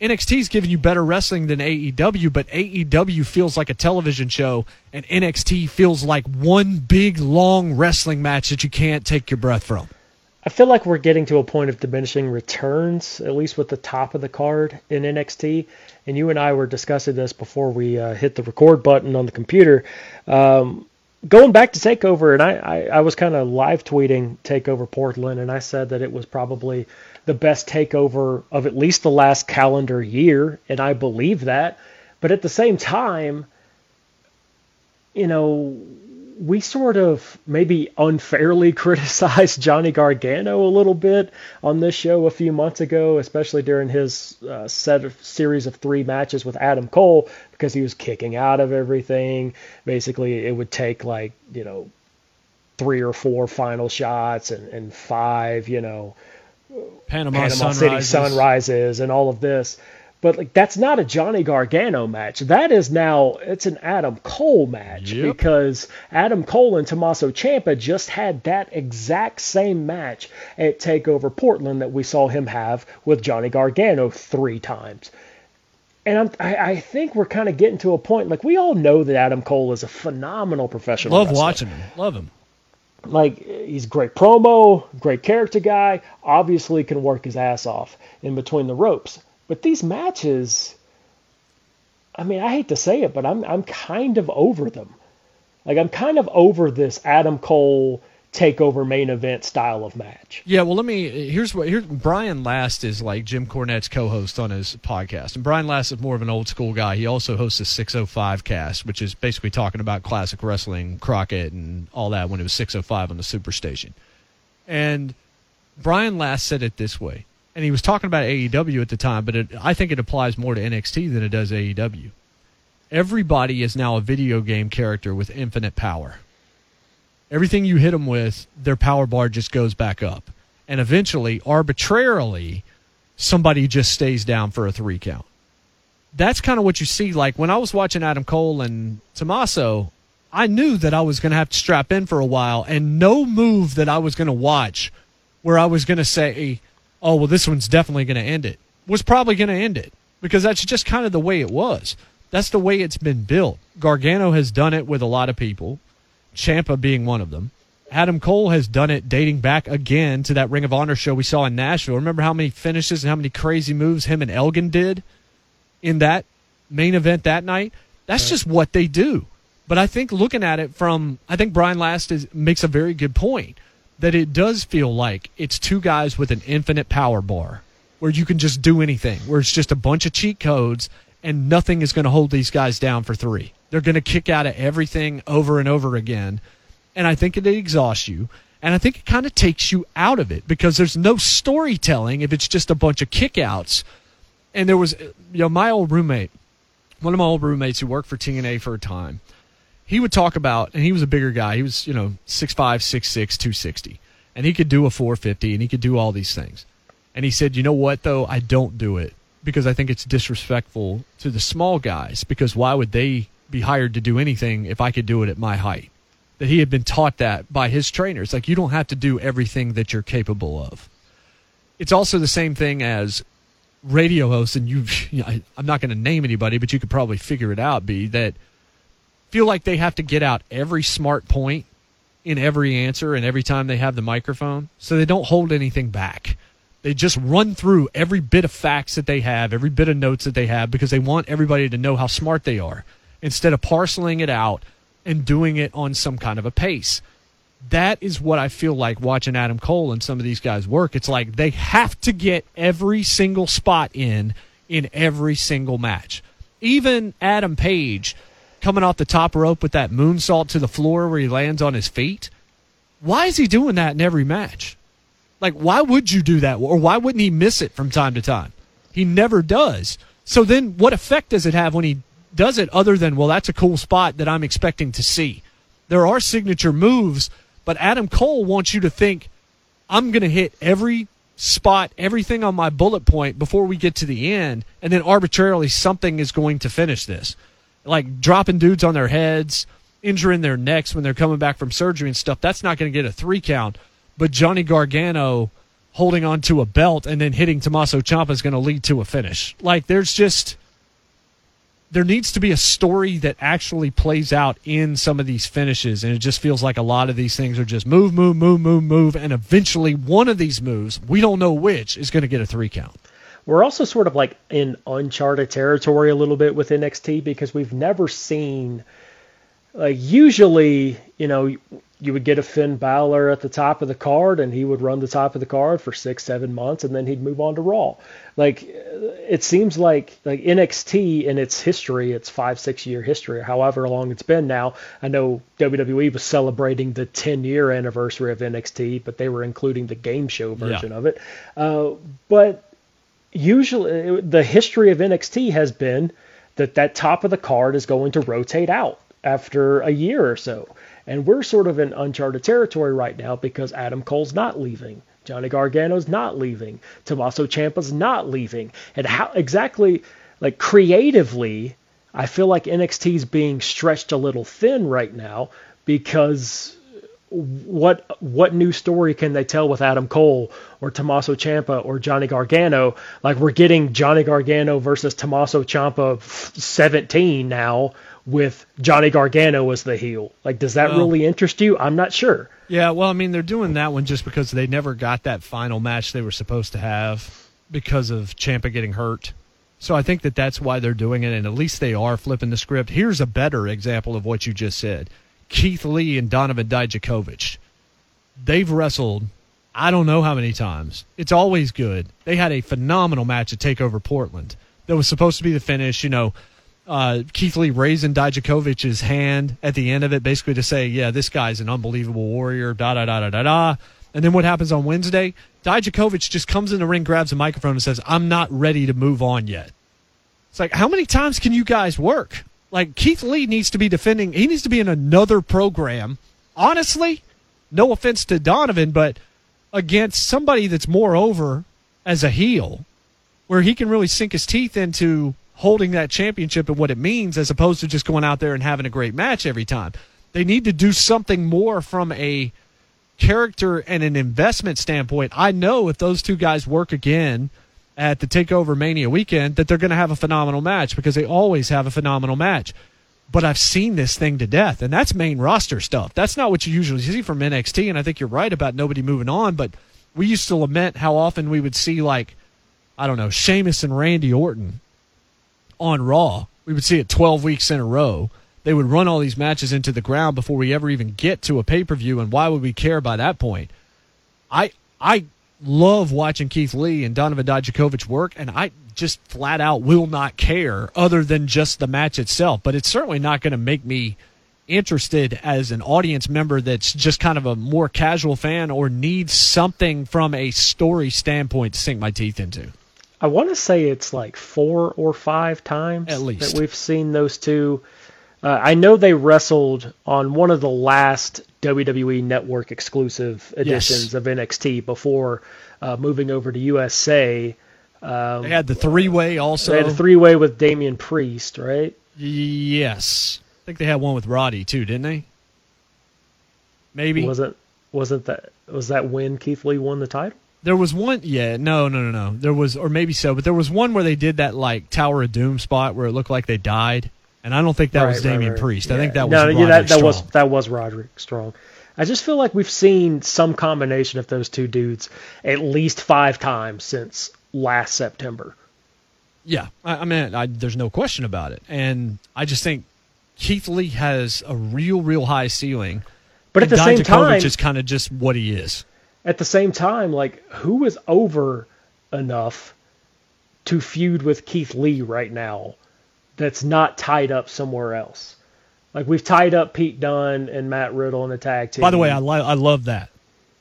NXT's giving you better wrestling than AEW, but AEW feels like a television show, and NXT feels like one big long wrestling match that you can't take your breath from. I feel like we're getting to a point of diminishing returns, at least with the top of the card in NXT. And you and I were discussing this before we uh, hit the record button on the computer. Um, going back to Takeover, and I, I, I was kind of live tweeting Takeover Portland, and I said that it was probably the best takeover of at least the last calendar year, and I believe that. But at the same time, you know, we sort of maybe unfairly [LAUGHS] criticized Johnny Gargano a little bit on this show a few months ago, especially during his uh, set of series of three matches with Adam Cole, because he was kicking out of everything. Basically, it would take like you know three or four final shots and, and five, you know, Panama, Panama City Sunrises. Sunrises and all of this. But like that's not a Johnny Gargano match. That is now it's an Adam Cole match Yep. because Adam Cole and Tommaso Ciampa just had that exact same match at Takeover Portland that we saw him have with Johnny Gargano three times. And I'm, I, I think we're kind of getting to a point like we all know that Adam Cole is a phenomenal professional. Love wrestler watching him. Love him. Like he's great promo, great character guy, obviously can work his ass off in between the ropes. But these matches, I mean, I hate to say it, but I'm I'm kind of over them. Like I'm kind of over this Adam Cole takeover main event style of match. Yeah, well, let me. Here's what. Here's Brian Last is like Jim Cornette's co-host on his podcast, and Brian Last is more of an old school guy. He also hosts a 605 cast, which is basically talking about classic wrestling, Crockett, and all that when it was 605 on the Superstation. And Brian Last said it this way, and he was talking about AEW at the time, but it, I think it applies more to NXT than it does AEW. Everybody is now a video game character with infinite power everything you hit them with, their power bar just goes back up. And eventually, arbitrarily, somebody just stays down for a three count. That's kind of what you see. Like when I was watching Adam Cole and Tommaso, I knew that I was going to have to strap in for a while, and no move that I was going to watch where I was going to say, oh, well, this one's definitely going to end it, was probably going to end it because that's just kind of the way it was. That's the way it's been built. Gargano has done it with a lot of people. Ciampa being one of them. Adam Cole has done it dating back again to that Ring of Honor show we saw in Nashville. Remember how many finishes and how many crazy moves him and Elgin did in that main event that night? That's right. just what they do. But I think looking at it from, I think Brian Last is, makes a very good point that it does feel like it's two guys with an infinite power bar where you can just do anything, where it's just a bunch of cheat codes and nothing is going to hold these guys down for three. They're going to kick out of everything over and over again. And I think it exhausts you. And I think it kind of takes you out of it because there's no storytelling if it's just a bunch of kickouts. And there was, uh, you know, my old roommate, one of my old roommates who worked for TNA for a time, he would talk about, and he was a bigger guy. He was, you know, 6'5, 6'6, 260. And he could do a 450 and he could do all these things. And he said, you know what, though? I don't do it because I think it's disrespectful to the small guys because why would they be hired to do anything if I could do it at my height? That he had been taught that by his trainers. Like, you don't have to do everything that you're capable of. It's also the same thing as radio hosts, and you, [LAUGHS] you know, I'm not going to name anybody, but you could probably figure it out, be that – feel like they have to get out every smart point in every answer and every time they have the microphone so they don't hold anything back. They just run through every bit of facts that they have, every bit of notes that they have because they want everybody to know how smart they are instead of parceling it out and doing it on some kind of a pace. That is what I feel like watching Adam Cole and some of these guys work. It's like they have to get every single spot in in every single match. Even Adam Page coming off the top rope with that moonsault to the floor where he lands on his feet. Why is he doing that in every match? Like, why would you do that? Or why wouldn't he miss it from time to time? He never does. So then what effect does it have when he does it other than, well, that's a cool spot that I'm expecting to see? There are signature moves, but Adam Cole wants you to think, I'm going to hit every spot, everything on my bullet point before we get to the end, and then arbitrarily something is going to finish this like dropping dudes on their heads, injuring their necks when they're coming back from surgery and stuff, that's not going to get a three count. But Johnny Gargano holding on to a belt and then hitting Tommaso Ciampa is going to lead to a finish. Like there's just there needs to be a story that actually plays out in some of these finishes and it just feels like a lot of these things are just move move move move move and eventually one of these moves we don't know which is going to get a 3 count we're also sort of like in uncharted territory a little bit with NXT because we've never seen like usually, you know, you would get a Finn Balor at the top of the card and he would run the top of the card for six, seven months and then he'd move on to Raw. Like it seems like like NXT in its history, its five, six year history, however long it's been now. I know WWE was celebrating the 10 year anniversary of NXT, but they were including the game show version yeah. of it. Uh, but usually the history of NXT has been that that top of the card is going to rotate out after a year or so. And we're sort of in uncharted territory right now because Adam Cole's not leaving. Johnny Gargano's not leaving. Tommaso Ciampa's not leaving. And how exactly like creatively I feel like NXT's being stretched a little thin right now because what what new story can they tell with Adam Cole or Tommaso Ciampa or Johnny Gargano? Like we're getting Johnny Gargano versus Tommaso Ciampa 17 now with Johnny Gargano as the heel. Like does that well, really interest you? I'm not sure. Yeah, well, I mean they're doing that one just because they never got that final match they were supposed to have because of Ciampa getting hurt. So I think that that's why they're doing it, and at least they are flipping the script. Here's a better example of what you just said. Keith Lee and Donovan Dijakovic. They've wrestled I don't know how many times. It's always good. They had a phenomenal match at Takeover Portland that was supposed to be the finish. You know, uh, Keith Lee raising Dijakovic's hand at the end of it, basically to say, yeah, this guy's an unbelievable warrior, da da da da da da. And then what happens on Wednesday? Dijakovic just comes in the ring, grabs a microphone, and says, I'm not ready to move on yet. It's like, how many times can you guys work? Like Keith Lee needs to be defending. He needs to be in another program. Honestly, no offense to Donovan, but against somebody that's more over as a heel, where he can really sink his teeth into holding that championship and what it means, as opposed to just going out there and having a great match every time. They need to do something more from a character and an investment standpoint. I know if those two guys work again at the Takeover Mania weekend that they're going to have a phenomenal match because they always have a phenomenal match. But I've seen this thing to death, and that's main roster stuff. That's not what you usually see from NXT, and I think you're right about nobody moving on. But we used to lament how often we would see like, I don't know, Sheamus and Randy Orton on Raw, We would see it 12 weeks in a row. They would run all these matches into the ground before we ever even get to a pay per view, and why would we care by that point? I I love watching Keith Lee and Donovan Dijakovic work, and I just flat out will not care other than just the match itself. But it's certainly not going to make me interested as an audience member that's just kind of a more casual fan or needs something from a story standpoint to sink my teeth into. I want to say it's like four or five times At least. that we've seen those two. Uh, I know they wrestled on one of the last WWE Network exclusive editions of NXT before uh, moving over to USA. Um, They had the three way also. they had a three way with Damian Priest, right? yes. I think they had one with Roddy too, didn't they? Maybe. Wasn't wasn't that was that when Keith Lee won the title? There was one, yeah, no, no, no, no. There was, or maybe so, but there was one where they did that like Tower of Doom spot where it looked like they died, and I don't think that was Right, right, Damian right. Priest. I think that was no, Roderick yeah, that, that was Strong. that was Roderick Strong. I just feel like we've seen some combination of those two dudes at least five times since last September. Yeah, I, I mean, I, there's no question about it, and I just think Keith Lee has a real, real high ceiling. But at the same Dijakovic time, is kind of just what he is. At the same time, like who is over enough to feud with Keith Lee right now that's not tied up somewhere else? Like we've tied up Pete Dunne and Matt Riddle in a tag team. By the way, I, li- I love that.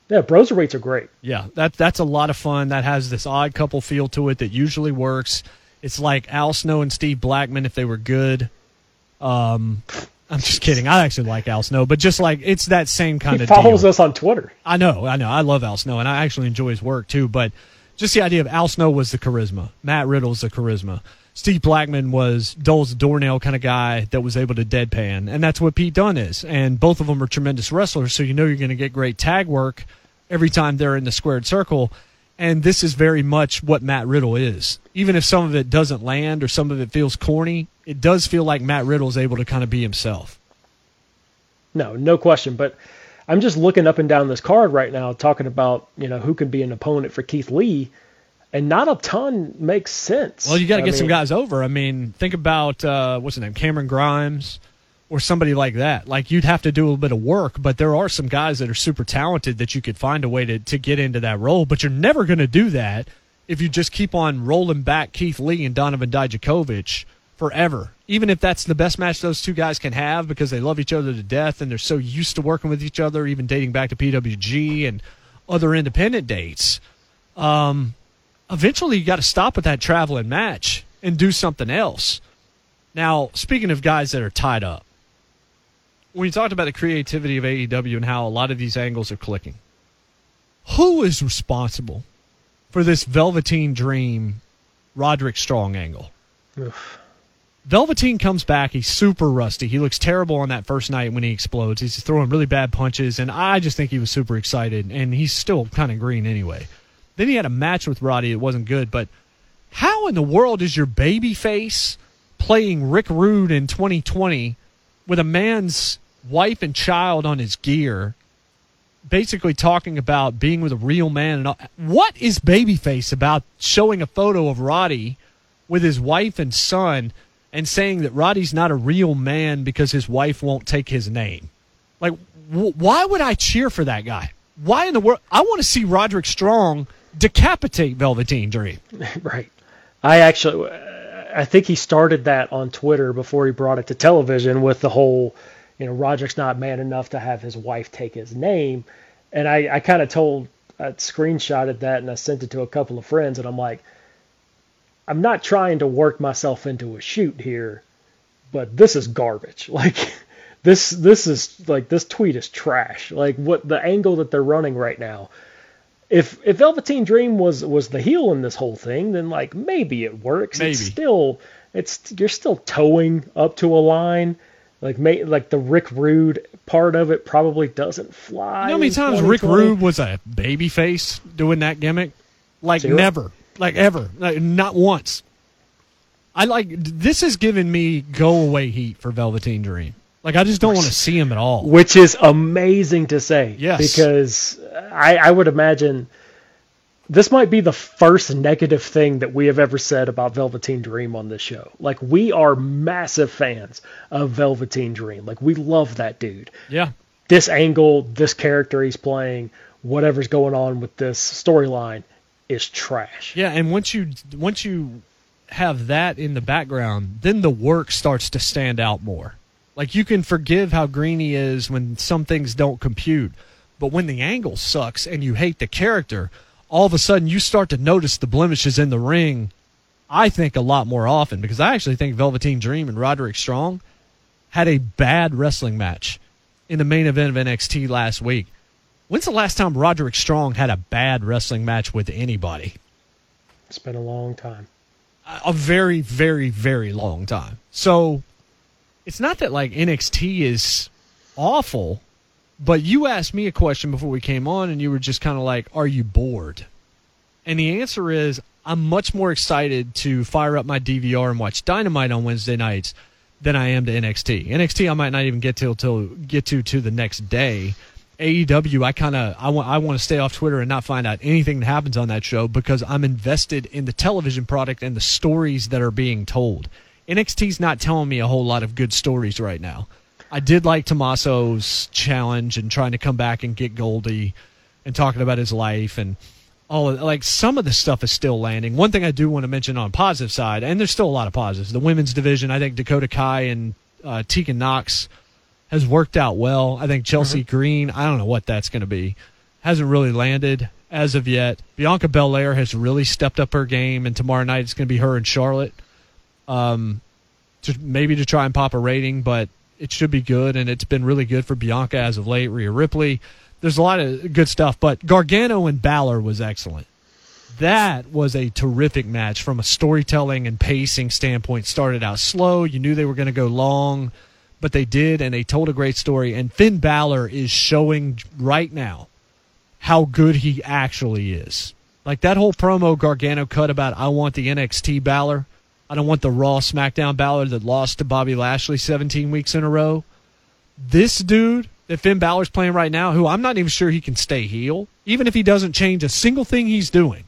yeah, broserweights are great. Yeah, that that's a lot of fun. That has this odd couple feel to it that usually works. It's like Al Snow and Steve Blackman if they were good. Um, I'm just kidding. I actually like Al Snow, but just like it's that same kind. He of follows deal. us on Twitter. I know, I know. I love Al Snow, and I actually enjoy his work too. But just the idea of Al Snow was the charisma. Matt Riddle's the charisma. Steve Blackman was Dole's doornail kind of guy that was able to deadpan, and that's what Pete Dunne is. And both of them are tremendous wrestlers, so you know you're going to get great tag work every time they're in the squared circle. And this is very much what Matt Riddle is. Even if some of it doesn't land or some of it feels corny, it does feel like Matt Riddle is able to kind of be himself. No, no question. But I'm just looking up and down this card right now, talking about you know who can be an opponent for Keith Lee, and not a ton makes sense. Well, you got to get some guys over. I mean, think about uh, what's his name, Cameron Grimes, or somebody like that. Like you'd have to do a little bit of work, but there are some guys that are super talented that you could find a way to to get into that role. But you're never going to do that if you just keep on rolling back Keith Lee and Donovan Dijakovic forever. Even if that's the best match those two guys can have because they love each other to death and they're so used to working with each other, even dating back to PWG and other independent dates um, eventually you got to stop with that traveling match and do something else. Now, speaking of guys that are tied up, when you talked about the creativity of AEW and how a lot of these angles are clicking, who is responsible for this Velveteen Dream Roderick Strong angle? Oof. Velveteen comes back. He's super rusty. He looks terrible on that first night when he explodes. He's throwing really bad punches, and I just think he was super excited, and he's still kind of green anyway. Then he had a match with Roddy. It wasn't good, but how in the world is your baby face playing Rick Rude in 2020 with a man's wife and child on his gear, basically talking about being with a real man? And what is babyface about showing a photo of Roddy with his wife and son and saying that Roddy's not a real man because his wife won't take his name? Like, wh- why would I cheer for that guy? Why in the world? I want to see Roderick Strong decapitate Velveteen Dream. [LAUGHS] Right. I actually, I think he started that on Twitter before he brought it to television with the whole, you know, Roderick's not man enough to have his wife take his name. And I, I kind of told, I screenshotted that and I sent it to a couple of friends. And I'm like, I'm not trying to work myself into a shoot here, but this is garbage. [LAUGHS] Like, this, this is like, this tweet is trash. Like, what the angle that they're running right now if if Velveteen Dream was was the heel in this whole thing, then like maybe it works. It's Maybe. still it's you're still toeing up to a line. Like may, like the Rick Rude part of it probably doesn't fly. You know how many times Rick Rude was a baby face doing that gimmick? Like Zero. never. Like ever. Like not once. I like this is giving me go away heat for Velveteen Dream. Like I just don't want to see him at all. which is amazing to say. Yes. Because I, I would imagine this might be the first negative thing that we have ever said about Velveteen Dream on this show. Like we are massive fans of Velveteen Dream. Like we love that dude. Yeah. This angle, this character he's playing, whatever's going on with this storyline is trash. Yeah, and once you once you have that in the background, then the work starts to stand out more. Like you can forgive how green he is when some things don't compute, but when the angle sucks and you hate the character, all of a sudden you start to notice the blemishes in the ring. I think a lot more often because I actually think Velveteen Dream and Roderick Strong had a bad wrestling match in the main event of NXT last week. When's the last time Roderick Strong had a bad wrestling match with anybody? It's been a long time. A very, very, very long time. So it's not that like NXT is awful, but you asked me a question before we came on and you were just kind of like, are you bored? And the answer is, I'm much more excited to fire up my DVR and watch Dynamite on Wednesday nights than I am to NXT. NXT I might not even get to till get to to the next day. AEW I kind of I want I want to stay off Twitter and not find out anything that happens on that show because I'm invested in the television product and the stories that are being told. NXT's not telling me a whole lot of good stories right now. I did like Tommaso's challenge and trying to come back and get Goldie and talking about his life and all of, like some of the stuff is still landing. One thing I do want to mention on positive side, and there's still a lot of positives. The women's division, I think Dakota Kai and uh, Tegan Nox has worked out well. I think Chelsea mm-hmm. Green, I don't know what that's going to be, hasn't really landed as of yet. Bianca Belair has really stepped up her game, and tomorrow night it's going to be her and Charlotte. Um, to maybe to try and pop a rating, but it should be good, and it's been really good for Bianca as of late. Rhea Ripley, there's a lot of good stuff, but Gargano and Balor was excellent. That was a terrific match from a storytelling and pacing standpoint. Started out slow, you knew they were going to go long, but they did, and they told a great story. And Finn Balor is showing right now how good he actually is. Like that whole promo Gargano cut about I want the NXT Balor I don't want the Raw SmackDown Balor that lost to Bobby Lashley 17 weeks in a row. This dude that Finn Balor's playing right now, who I'm not even sure he can stay heel, even if he doesn't change a single thing he's doing.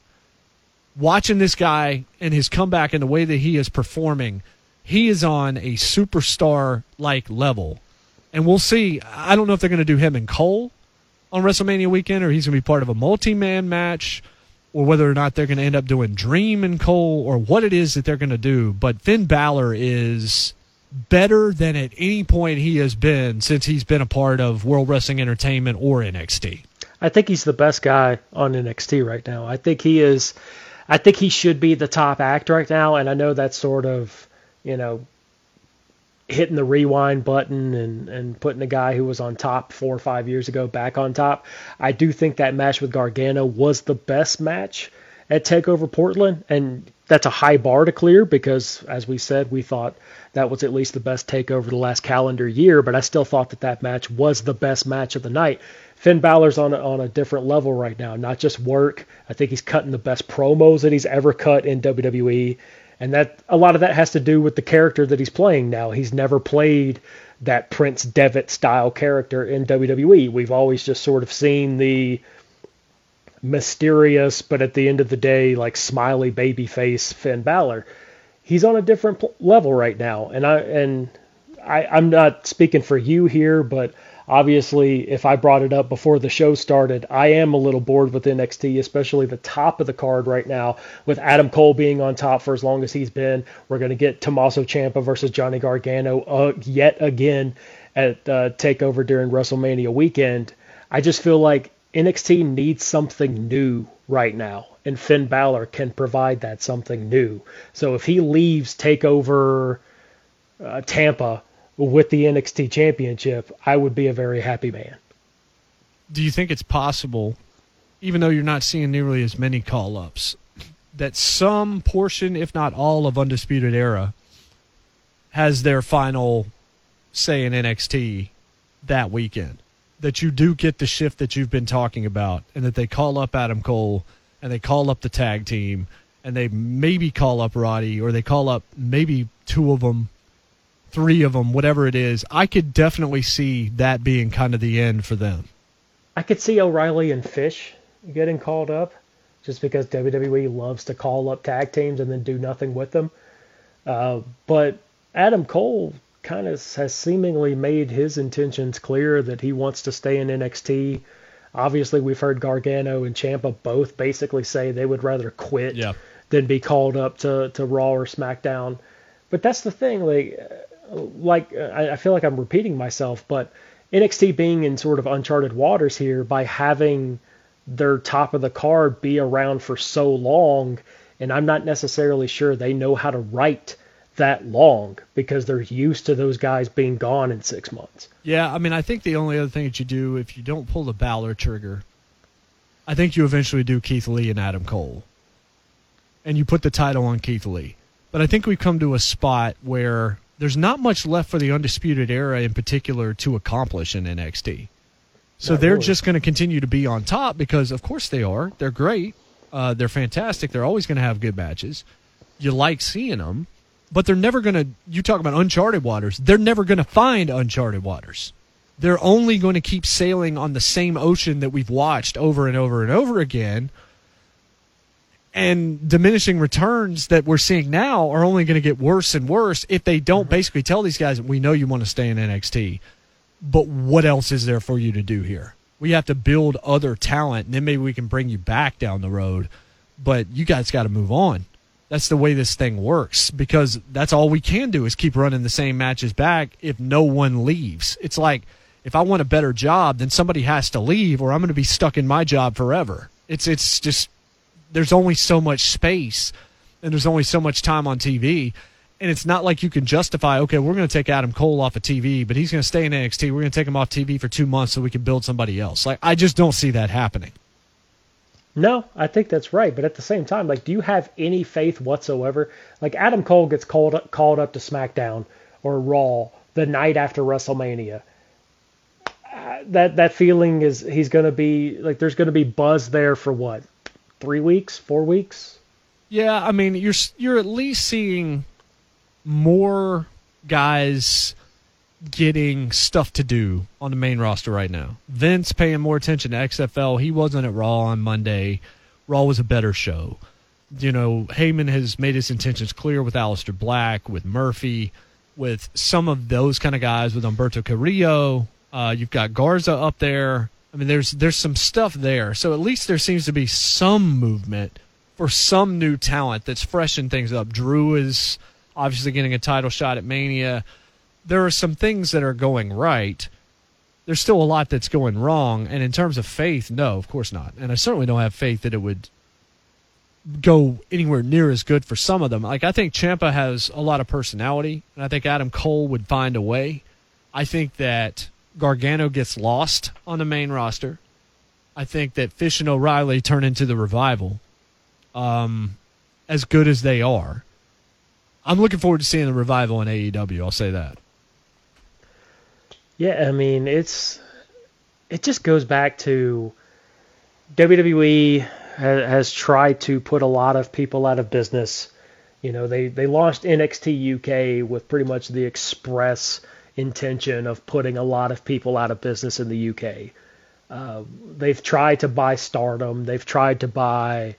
Watching this guy and his comeback and the way that he is performing, he is on a superstar like level. And we'll see. I don't know if they're going to do him and Cole on WrestleMania weekend or he's going to be part of a multi man match or whether or not they're going to end up doing Dream and Cole or what it is that they're going to do. But Finn Balor is better than at any point he has been since he's been a part of World Wrestling Entertainment or NXT. I think he's the best guy on NXT right now. I think he is. I think he should be the top act right now, and I know that's sort of, you know, hitting the rewind button and, and putting a guy who was on top four or five years ago back on top. I do think that match with Gargano was the best match at TakeOver Portland, and that's a high bar to clear because, as we said, we thought that was at least the best takeover the last calendar year. But I still thought that that match was the best match of the night. Finn Balor's on a, on a different level right now, not just work. I think he's cutting the best promos that he's ever cut in WWE and that a lot of that has to do with the character that he's playing now. He's never played that Prince Devitt style character in WWE. We've always just sort of seen the mysterious, but at the end of the day, like smiley baby face Finn Balor. He's on a different level right now, and I and I, I'm not speaking for you here, but Obviously, if I brought it up before the show started, I am a little bored with NXT, especially the top of the card right now, with Adam Cole being on top for as long as he's been. We're going to get Tommaso Ciampa versus Johnny Gargano uh, yet again at uh, Takeover during WrestleMania weekend. I just feel like NXT needs something new right now, and Finn Balor can provide that something new. So if he leaves Takeover uh, Tampa with the NXT Championship, I would be a very happy man. Do you think it's possible, even though you're not seeing nearly as many call ups, that some portion, if not all, of Undisputed Era has their final say in NXT that weekend? That you do get the shift that you've been talking about, and that they call up Adam Cole and they call up the tag team and they maybe call up Roddy or they call up maybe two of them three of them, whatever it is, I could definitely see that being kind of the end for them. I could see O'Reilly and Fish getting called up just because WWE loves to call up tag teams and then do nothing with them. Uh, but Adam Cole kind of has seemingly made his intentions clear that he wants to stay in NXT. Obviously, we've heard Gargano and Ciampa both basically say they would rather quit Yeah. than be called up to, to Raw or SmackDown. But that's the thing, like, like I, feel like I'm repeating myself, but NXT being in sort of uncharted waters here by having their top of the card be around for so long, and I'm not necessarily sure they know how to write that long because they're used to those guys being gone in six months. Yeah, I mean, I think the only other thing that you do if you don't pull the Balor trigger, I think you eventually do Keith Lee and Adam Cole, and you put the title on Keith Lee. But I think we've come to a spot where there's not much left for the Undisputed Era in particular to accomplish in NXT. So Not they're really. just going to continue to be on top because, of course, they are. They're great. Uh, they're fantastic. They're always going to have good matches. You like seeing them, but they're never going to. You talk about uncharted waters. They're never going to find uncharted waters. They're only going to keep sailing on the same ocean that we've watched over and over and over again. And diminishing returns that we're seeing now are only going to get worse and worse if they don't mm-hmm. basically tell these guys, we know you want to stay in NXT but what else is there for you to do here? We have to build other talent, and then maybe we can bring you back down the road. But you guys got to move on. That's the way this thing works because that's all we can do is keep running the same matches back if no one leaves. It's like if I want a better job, then somebody has to leave, or I'm going to be stuck in my job forever. It's it's just there's only so much space, and there's only so much time on TV and it's not like you can justify, okay, we're going to take Adam Cole off of TV, but he's going to stay in NXT. We're going to take him off TV for two months so we can build somebody else. Like, I just don't see that happening. No, I think that's right, but at the same time, like, do you have any faith whatsoever? Like, Adam Cole gets called up, called up to SmackDown or Raw the night after WrestleMania. Uh, that that feeling is he's going to be like there's going to be buzz there for what three weeks, four weeks. Yeah, I mean, you're you're at least seeing more guys getting stuff to do on the main roster right now. Vince paying more attention to XFL. He wasn't at Raw on Monday. Raw was a better show. You know, Heyman has made his intentions clear with Aleister Black, with Murphy, with some of those kind of guys, with Humberto Carrillo. Uh, you've got Garza up there. I mean, there's there's some stuff there. So at least there seems to be some movement for some new talent that's freshening things up. Drew is obviously getting a title shot at Mania. There are some things that are going right. There's still a lot that's going wrong. And in terms of faith, no, of course not. And I certainly don't have faith that it would go anywhere near as good for some of them. Like I think Ciampa has a lot of personality, and I think Adam Cole would find a way. I think that Gargano gets lost on the main roster. I think that Fish and O'Reilly turn into the revival. Um, as good as they are, I'm looking forward to seeing the revival in AEW. I'll say that. Yeah, I mean it's it just goes back to WWE has tried to put a lot of people out of business. You know, they they launched NXT UK with pretty much the express intention of putting a lot of people out of business in the UK. Uh, they've tried to buy Stardom. They've tried to buy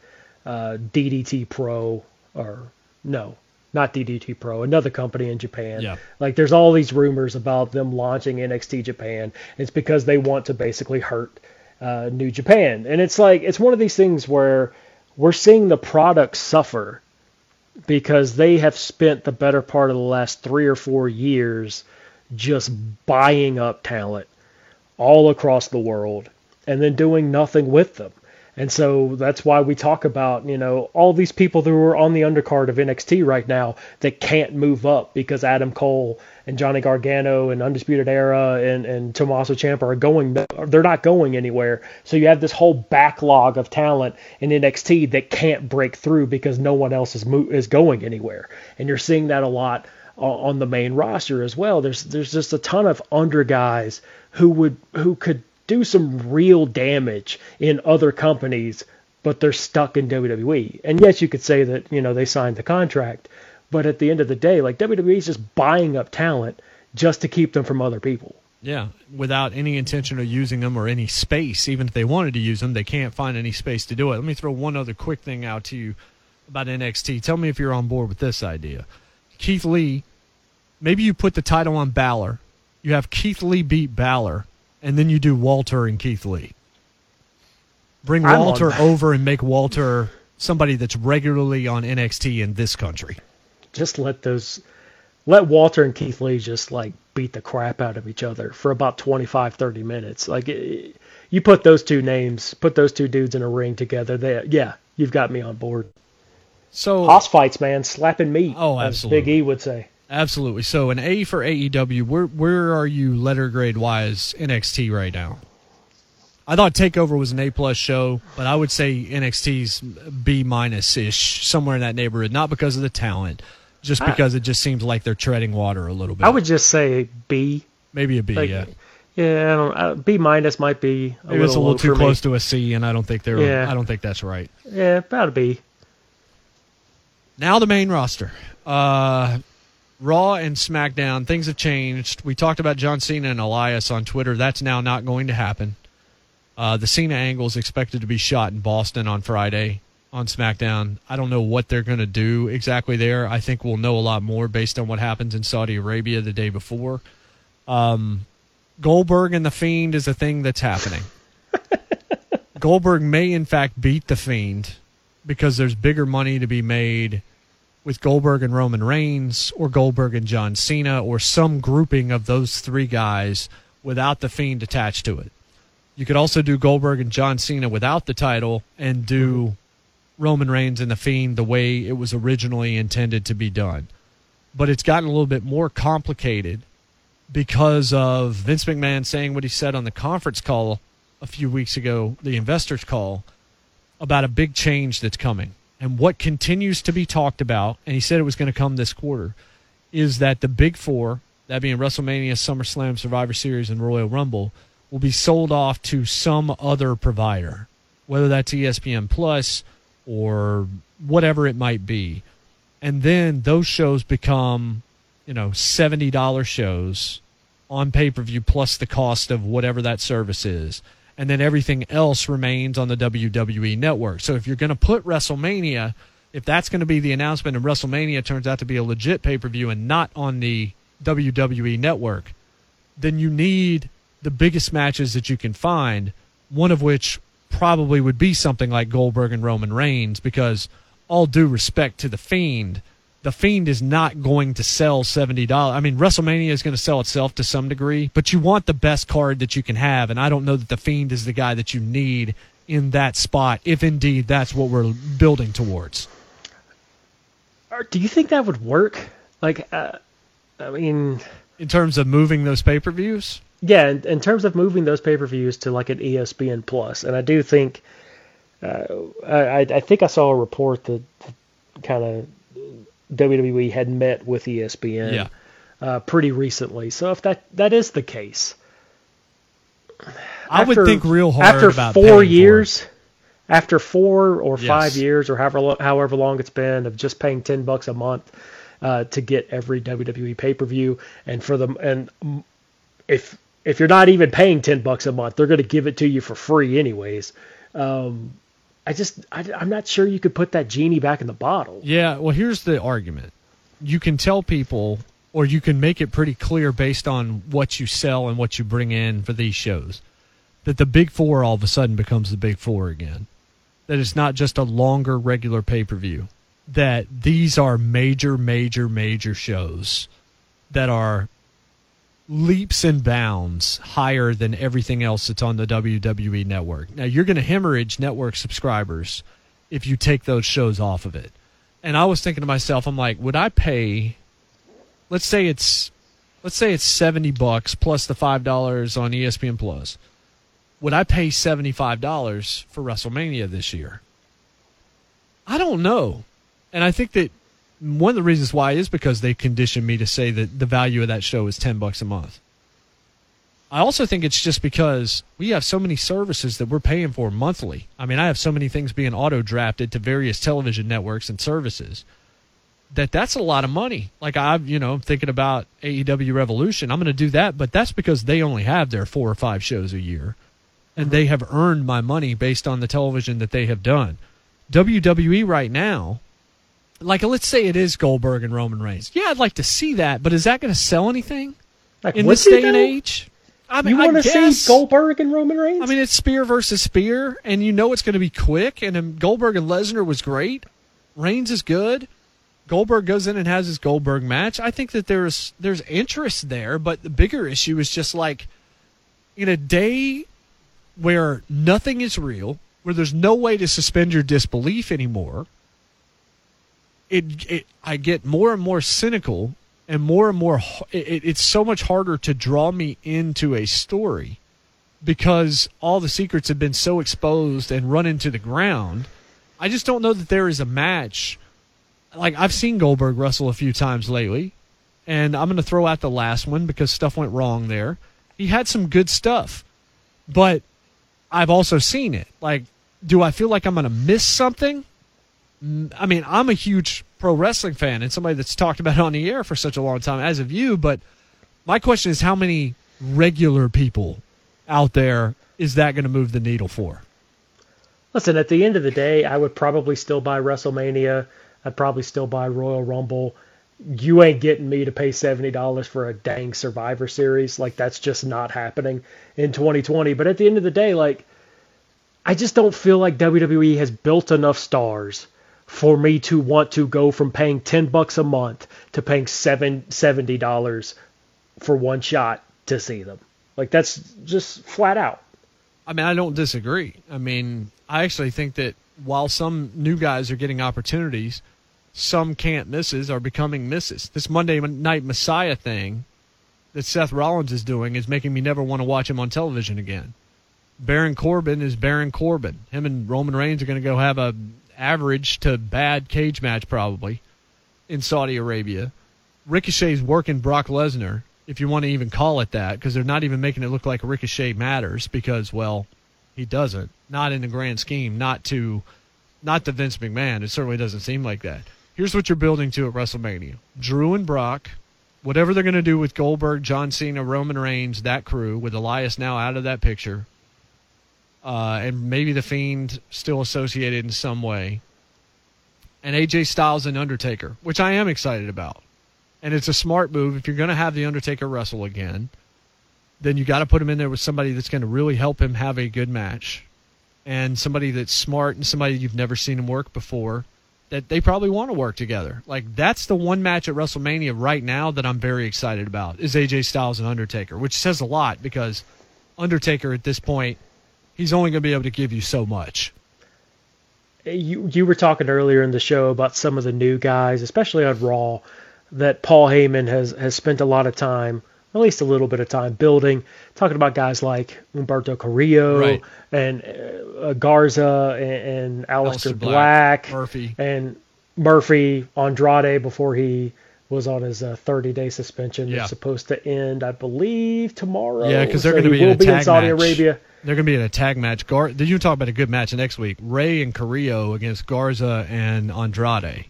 uh, DDT Pro, or no, not DDT Pro, another company in Japan. Yeah. Like there's all these rumors about them launching NXT Japan. It's because they want to basically hurt uh, New Japan, and it's like it's one of these things where we're seeing the product suffer because they have spent the better part of the last three or four years just buying up talent all across the world and then doing nothing with them. And so that's why we talk about, you know, all these people who are on the undercard of NXT right now that can't move up because Adam Cole and Johnny Gargano and Undisputed Era and, and Tommaso Ciampa are going, they're not going anywhere. So you have this whole backlog of talent in NXT that can't break through because no one else is mo- is going anywhere. And you're seeing that a lot on the main roster as well. There's there's just a ton of under guys who would who could do some real damage in other companies, but they're stuck in WWE. And yes, you could say that you know they signed the contract, but at the end of the day, like WWE is just buying up talent just to keep them from other people. Yeah, without any intention of using them or any space. Even if they wanted to use them, they can't find any space to do it. Let me throw one other quick thing out to you about NXT. Tell me if you're on board with this idea. Keith Lee, maybe you put the title on Balor. You have Keith Lee beat Balor, and then you do Walter and Keith Lee. Bring I'm Walter over and make Walter somebody that's regularly on NXT in this country. Just let those, let Walter and Keith Lee just like beat the crap out of each other for about 25, 30 minutes. Like it, you put those two names, put those two dudes in a ring together. They, yeah, you've got me on board. So Hoss fights, man, slapping meat. Oh, absolutely. Big E would say. Absolutely. So an A for AEW. Where where are you letter grade wise NXT right now? I thought Takeover was an A plus show, but I would say NXT's B minus ish, somewhere in that neighborhood. Not because of the talent, just because it just seems like they're treading water a little bit. I would just say B. maybe a B. Like, yeah, yeah, I don't. Uh, B minus might be a maybe little, it's a little too close Me. to a C, and I don't think they're. Yeah. I don't think that's right. Yeah, about a B. Now the main roster. Uh, Raw and SmackDown, things have changed. We talked about John Cena and Elias on Twitter. That's now not going to happen. Uh, the Cena angle is expected to be shot in Boston on Friday on SmackDown. I don't know what they're going to do exactly there. I think we'll know a lot more based on what happens in Saudi Arabia the day before. Um, Goldberg and The Fiend is a thing that's happening. [LAUGHS] Goldberg may, in fact, beat The Fiend because there's bigger money to be made with Goldberg and Roman Reigns or Goldberg and John Cena or some grouping of those three guys without the Fiend attached to it. You could also do Goldberg and John Cena without the title and do Roman Reigns and the Fiend the way it was originally intended to be done. But it's gotten a little bit more complicated because of Vince McMahon saying what he said on the conference call a few weeks ago, the investors call, about a big change that's coming. And what continues to be talked about, and he said it was going to come this quarter, is that the big four, that being WrestleMania, SummerSlam, Survivor Series, and Royal Rumble, will be sold off to some other provider, whether that's ESPN Plus or whatever it might be. And then those shows become, you know, $70 shows on pay per view plus the cost of whatever that service is. And then everything else remains on the WWE network. So if you're going to put WrestleMania, if that's going to be the announcement and WrestleMania turns out to be a legit pay per view and not on the WWE network, then you need the biggest matches that you can find, one of which probably would be something like Goldberg and Roman Reigns, because all due respect to The Fiend, The Fiend is not going to sell $70. I mean, WrestleMania is going to sell itself to some degree, but you want the best card that you can have, and I don't know that The Fiend is the guy that you need in that spot, if indeed that's what we're building towards. Do you think that would work? Like, uh, I mean, In terms of moving those pay per views, yeah, in, in terms of moving those pay per views to like an ESPN Plus, and I do think, uh, I, I think I saw a report that kind of WWE had met with ESPN Yeah. uh, pretty recently. So if that that is the case, I would think real hard after four years. After four or Yes. five years, or however however long it's been, of just paying ten bucks a month uh, to get every WWE pay per view, and for them, and if if you're not even paying ten bucks a month, they're going to give it to you for free anyways. Um, I just I, I'm not sure you could put that genie back in the bottle. Yeah, well, here's the argument. You can tell people, or you can make it pretty clear based on what you sell and what you bring in for these shows, that the Big Four all of a sudden becomes the Big Four again. That it's not just a longer regular pay per view. That these are major, major, major shows that are leaps and bounds higher than everything else that's on the WWE network. Now, you're going to hemorrhage network subscribers if you take those shows off of it. And I was thinking to myself, I'm like, would I pay let's say it's let's say it's 70 bucks plus the $5 on ESPN Plus. Would I pay $75 for WrestleMania this year? I don't know. And I think that one of the reasons why is because they conditioned me to say that the value of that show is 10 bucks a month. I also think it's just because we have so many services that we're paying for monthly. I mean, I have so many things being auto drafted to various television networks and services that that's a lot of money. Like I've, you know, I'm thinking about AEW Revolution. I'm going to do that, but that's because they only have their four or five shows a year, and mm-hmm. they have earned my money based on the television that they have done. WWE right now, like let's say it is Goldberg and Roman Reigns. Yeah, I'd like to see that, but is that going to sell anything Like, in this day and age? I mean, You want to see Goldberg and Roman Reigns? I mean, it's spear versus spear, and you know it's going to be quick. And um, Goldberg and Lesnar was great. Reigns is good. Goldberg goes in and has his Goldberg match. I think that there's there's interest there, but the bigger issue is just like in a day where nothing is real, where there's no way to suspend your disbelief anymore. It, it I get more and more cynical, and more and more. It, it's so much harder to draw me into a story because all the secrets have been so exposed and run into the ground. I just don't know that there is a match. Like I've seen Goldberg wrestle a few times lately, and I'm going to throw out the last one because stuff went wrong there. He had some good stuff, but I've also seen it. Like, do I feel like I'm going to miss something? I mean, I'm a huge pro wrestling fan and somebody that's talked about it on the air for such a long time, as of you. But my question is, how many regular people out there is that going to move the needle for? Listen, at the end of the day, I would probably still buy WrestleMania. I'd probably still buy Royal Rumble. You ain't getting me to pay seventy dollars for a dang Survivor Series. Like that's just not happening in 2020. But at the end of the day, like I just don't feel like WWE has built enough stars for me to want to go from paying ten bucks a month to paying seven seventy dollars for one shot to see them. Like that's just flat out. I mean, I don't disagree. I mean, I actually think that while some new guys are getting opportunities, some can't misses are becoming misses. This Monday Night Messiah thing that Seth Rollins is doing is making me never want to watch him on television again. Baron Corbin is Baron Corbin. Him and Roman Reigns are going to go have a average to bad cage match probably in Saudi Arabia. Ricochet's working Brock Lesnar, if you want to even call it that, because they're not even making it look like Ricochet matters because, well, he doesn't. Not in the grand scheme, not to not to Vince McMahon. It certainly doesn't seem like that. Here's what you're building to at WrestleMania. Drew and Brock, whatever they're going to do with Goldberg, John Cena, Roman Reigns, that crew, with Elias now out of that picture, uh, and maybe The Fiend still associated in some way, and AJ Styles and Undertaker, which I am excited about. And it's a smart move. If you're going to have The Undertaker wrestle again, then you got to put him in there with somebody that's going to really help him have a good match and somebody that's smart and somebody you've never seen him work before that they probably want to work together. Like that's the one match at WrestleMania right now that I'm very excited about is AJ Styles and Undertaker, which says a lot because Undertaker at this point he's only going to be able to give you so much. you you were talking earlier in the show about some of the new guys, especially on Raw, that Paul Heyman has has spent a lot of time, at least a little bit of time building, talking about guys like Humberto Carrillo Right. and uh, Garza and, and Aleister Aleister Black, Black, Murphy. and Murphy Andrade before he was on his uh, 30 day suspension. Yeah. That's supposed to end, I believe, tomorrow. Yeah, because they're So going to be in a be in Saudi match. Arabia. They're going to be in a tag match. Gar- you talk about a good match next week. Rey and Carrillo against Garza and Andrade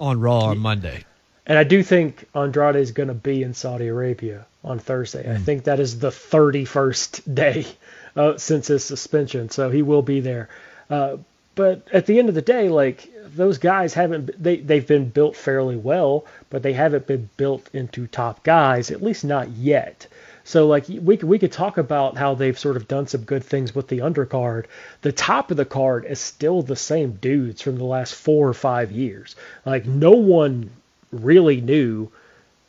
on Raw on Monday. And I do think Andrade is going to be in Saudi Arabia on Thursday. Hmm. I think that is the 31st day uh, since his suspension, so he will be there. Uh, but at the end of the day, like those guys haven't they they've been built fairly well, but they haven't been built into top guys, at least not yet. So like we could we could talk about how they've sort of done some good things with the undercard. The top of the card is still the same dudes from the last four or five years. Like no one really new,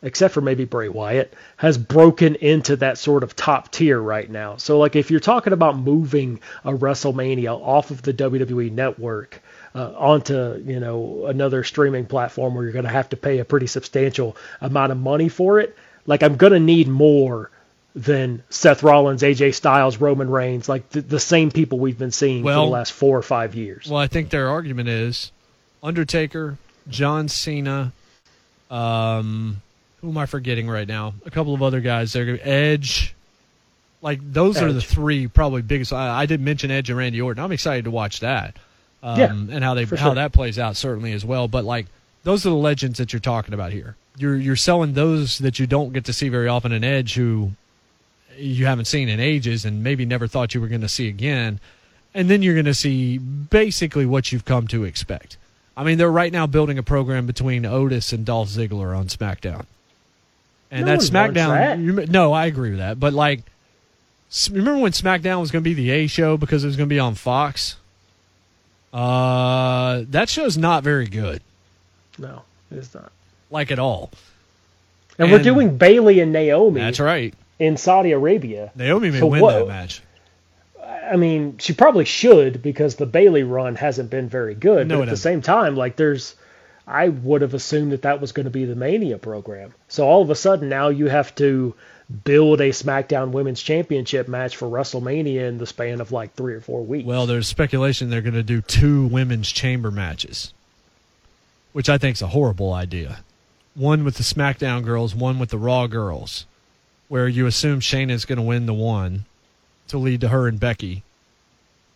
except for maybe Bray Wyatt, has broken into that sort of top tier right now. So like if you're talking about moving a WrestleMania off of the WWE network uh, onto you know another streaming platform where you're going to have to pay a pretty substantial amount of money for it, like I'm going to need more than Seth Rollins, AJ Styles, Roman Reigns, like the, the same people we've been seeing for the last four or five years. Well, I think their argument is Undertaker, John Cena, um, who am I forgetting right now? A couple of other guys. They're Edge. Like those are the three probably biggest. I, I did mention Edge and Randy Orton. I'm excited to watch that. Um, Yeah, and how they how sure. that plays out certainly as well. But like those are the legends that you're talking about here. You're you're selling those that you don't get to see very often An Edge, who you haven't seen in ages, and maybe never thought you were going to see again. And then you're going to see basically what you've come to expect. I mean, they're right now building a program between Otis and Dolph Ziggler on SmackDown. And No that SmackDown, that. you- no, I agree with that. But like, remember when SmackDown was going to be the A show because it was going to be on Fox? Uh, that show's not very good, No, it's not. like at all. And, we're doing Bayley and Naomi That's right. In Saudi Arabia. Naomi may So win what- that match. I mean, she probably should because the Bayley run hasn't been very good. No, but at the same time, like there's, I would have assumed that that was going to be the Mania program. So all of a sudden now you have to build a SmackDown Women's Championship match for WrestleMania in the span of like three or four weeks. Well, there's speculation they're going to do two women's chamber matches, which I think is a horrible idea. One with the SmackDown girls, one with the Raw girls, where you assume Shayna's going to win the one to lead to her and Becky,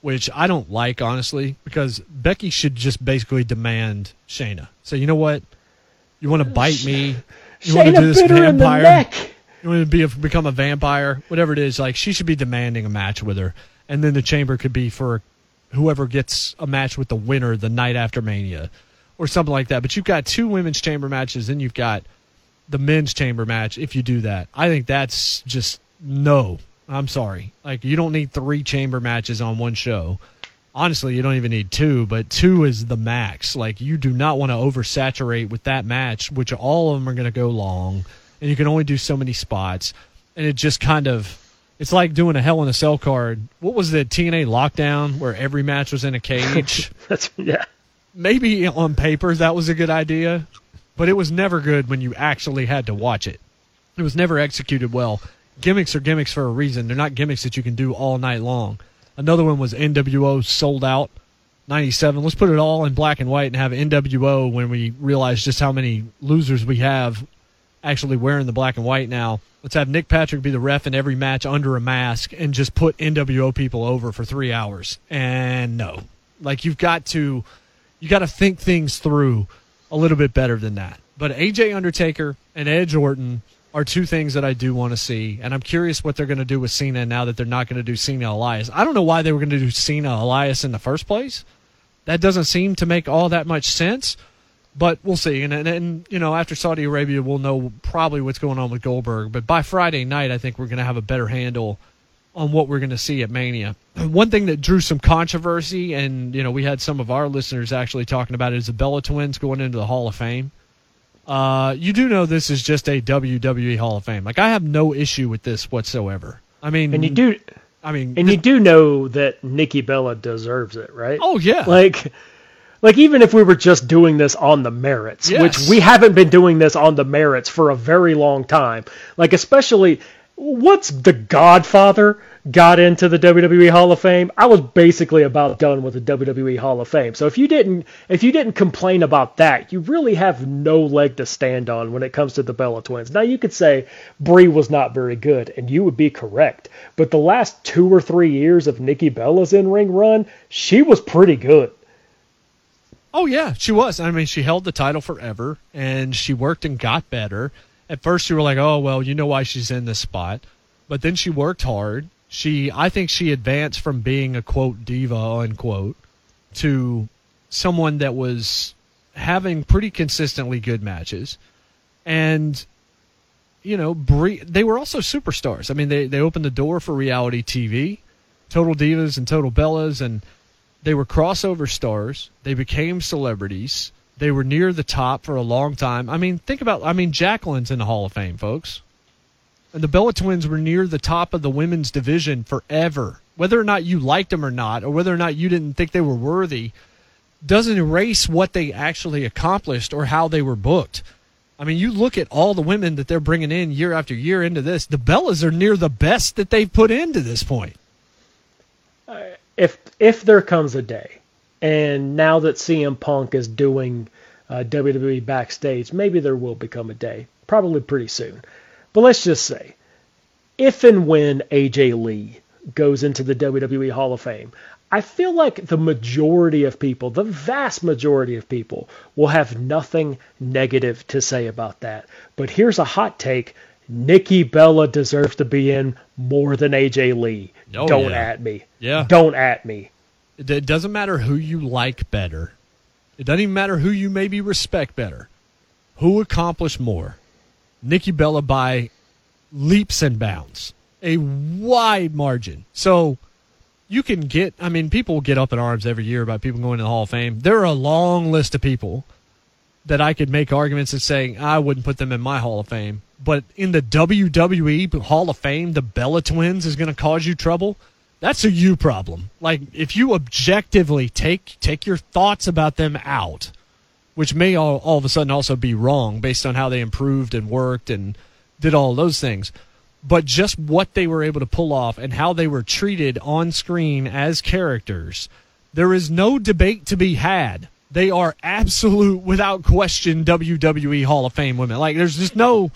which I don't like, honestly, because Becky should just basically demand Shayna. So, you know what? You want to bite me? You want to do this bit her in the vampire? You want to be a, become a vampire, whatever it is. Like she should be demanding a match with her, and then the chamber could be for whoever gets a match with the winner the night after Mania, or something like that. But you've got two women's chamber matches, then you've got the men's chamber match. If you do that, I think that's just no. I'm sorry. Like you don't need three chamber matches on one show. Honestly, you don't even need two, but two is the max. Like you do not want to oversaturate with that match, which all of them are going to go long, and you can only do so many spots. And it just kind of, it's like doing a Hell in a Cell card. What was the TNA lockdown where every match was in a cage? [LAUGHS] That's yeah. Maybe on paper that was a good idea, but it was never good when you actually had to watch it. It was never executed well. Gimmicks are gimmicks for a reason. They're not gimmicks that you can do all night long. Another one was NWO sold out 97. Let's put it all in black and white and have NWO when we realize just how many losers we have actually wearing the black and white now. Let's have Nick Patrick be the ref in every match under a mask and just put NWO people over for three hours. And no, like you've got to, you got to think things through a little bit better than that. But AJ Undertaker and Edge Orton are two things that I do want to see, and I'm curious what they're going to do with Cena now that they're not going to do Cena Elias. I don't know why they were going to do Cena Elias in the first place. That doesn't seem to make all that much sense, but we'll see. And, and, and you know, after Saudi Arabia, we'll know probably what's going on with Goldberg. But by Friday night, I think we're going to have a better handle on what we're going to see at Mania. One thing that drew some controversy, and you know, we had some of our listeners actually talking about it, is the Bella Twins going into the Hall of Fame. Uh, you do know this is just a WWE Hall of Fame. Like I have no issue with this whatsoever. I mean, And you do I mean, and you do know that Nikki Bella deserves it, right? oh yeah, like like even if we were just doing this on the merits Yes. which we haven't been doing this on the merits for a very long time like especially once the godfather got into the WWE Hall of Fame I was basically about done with the WWE Hall of Fame so if you didn't if you didn't complain about that you really have no leg to stand on when it comes to the Bella twins now you could say Brie was not very good and you would be correct but the last 2 or 3 years of Nikki Bella's in-ring run she was pretty good Oh yeah, she was. I mean, she held the title forever, and she worked and got better. At first, you were like, "Oh well, you know why she's in this spot," but then she worked hard. She, I think, she advanced from being a quote diva unquote to someone that was having pretty consistently good matches, and you know, Brie, they were also superstars. I mean, they they opened the door for reality TV, Total Divas and Total Bellas, and they were crossover stars. They became celebrities. They were near the top for a long time. I mean, think about I mean Jacqueline's in the Hall of Fame, folks. And the Bella Twins were near the top of the women's division forever. Whether or not you liked them or not, or whether or not you didn't think they were worthy, doesn't erase what they actually accomplished or how they were booked. I mean, you look at all the women that they're bringing in year after year into this. The Bellas are near the best that they've put into this point. Uh, if if there comes a day, and now that CM Punk is doing uh, WWE backstage, maybe there will become a day, probably pretty soon. But let's just say, if and when AJ Lee goes into the WWE Hall of Fame, I feel like the majority of people, the vast majority of people, will have nothing negative to say about that. But here's a hot take Nikki Bella deserves to be in more than AJ Lee. Oh, Don't yeah. at me. Yeah. Don't at me. It doesn't matter who you like better. It doesn't even matter who you maybe respect better. Who accomplished more? Nikki Bella by leaps and bounds, a wide margin. So you can get, I mean, people get up in arms every year about people going to the Hall of Fame. There are a long list of people that I could make arguments and saying I wouldn't put them in my Hall of Fame. But in the WWE Hall of Fame, the Bella twins is going to cause you trouble. That's a you problem. Like if you objectively take take your thoughts about them out, which may all, all of a sudden also be wrong based on how they improved and worked and did all those things but just what they were able to pull off and how they were treated on screen as characters, there is no debate to be had. They are absolute, without question, WWE Hall of Fame women. Like, there's just no.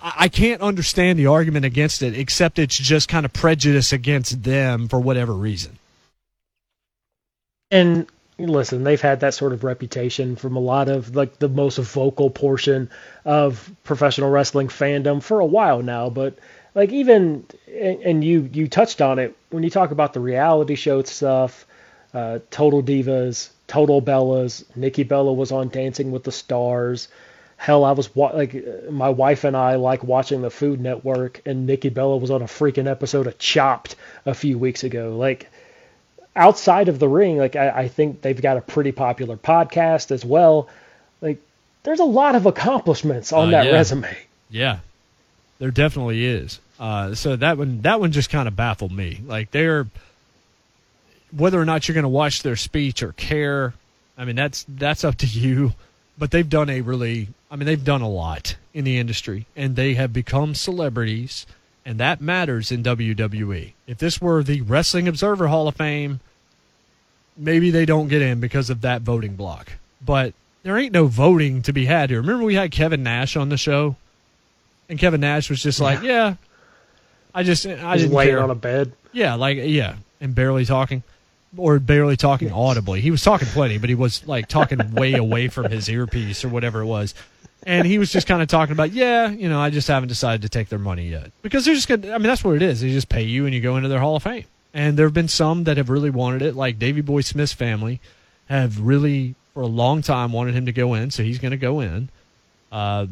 I can't understand the argument against it, except it's just kind of prejudice against them for whatever reason. And listen, they've had that sort of reputation from a lot of like the most vocal portion of professional wrestling fandom for a while now. But like even and, you you touched on it when you talk about the reality show stuff, uh, Total Divas, Total Bellas, Nikki Bella was on Dancing with the Stars. Hell, I was wa- like my wife and I like watching the Food Network, and Nikki Bella was on a freaking episode of Chopped a few weeks ago. Like outside of the ring, like I, I think they've got a pretty popular podcast as well. Like there's a lot of accomplishments on uh, that yeah. resume. Yeah, there definitely is. Uh, so that one, that one just kind of baffled me. Like they're whether or not you're going to watch their speech or care. I mean, that's that's up to you. But they've done a really, I mean, they've done a lot in the industry, and they have become celebrities and that matters in WWE. If this were the Wrestling Observer Hall of Fame, maybe they don't get in because of that voting block. But there ain't no voting to be had here. Remember we had Kevin Nash on the show, and Kevin Nash was just like, "Yeah, I just I just laying care. on a bed." Yeah, like yeah, and barely talking, or barely talking audibly. He was talking plenty, but he was like talking way away from his earpiece or whatever it was and he was just kind of talking about, yeah, you know, I just haven't decided to take their money yet because they're just gonna. I mean, that's what it is. They just pay you and you go into their Hall of Fame. And there have been some that have really wanted it, like Davy Boy Smith's family, have really for a long time wanted him to go in, so he's going to go in. Uh,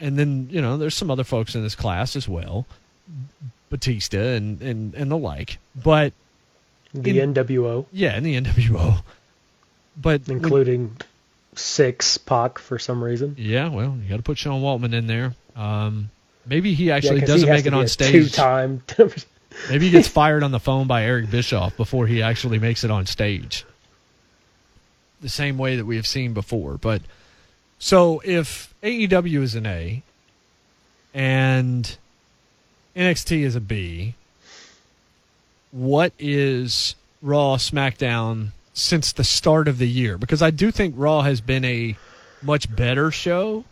and then you know, there's some other folks in this class as well, Batista and and and the like. But the in, NWO, yeah, in the NWO, but including. Six Pac for some reason. Yeah, well, you got to put Sean Waltman in there. Um, maybe he actually yeah, doesn't he make it on stage. Two time. [LAUGHS] maybe he gets fired on the phone by Eric Bischoff before he actually makes it on stage. The same way that we have seen before, but so if AEW is an A and NXT is a B, what is Raw, SmackDown, since the start of the year because I do think Raw has been a much better show.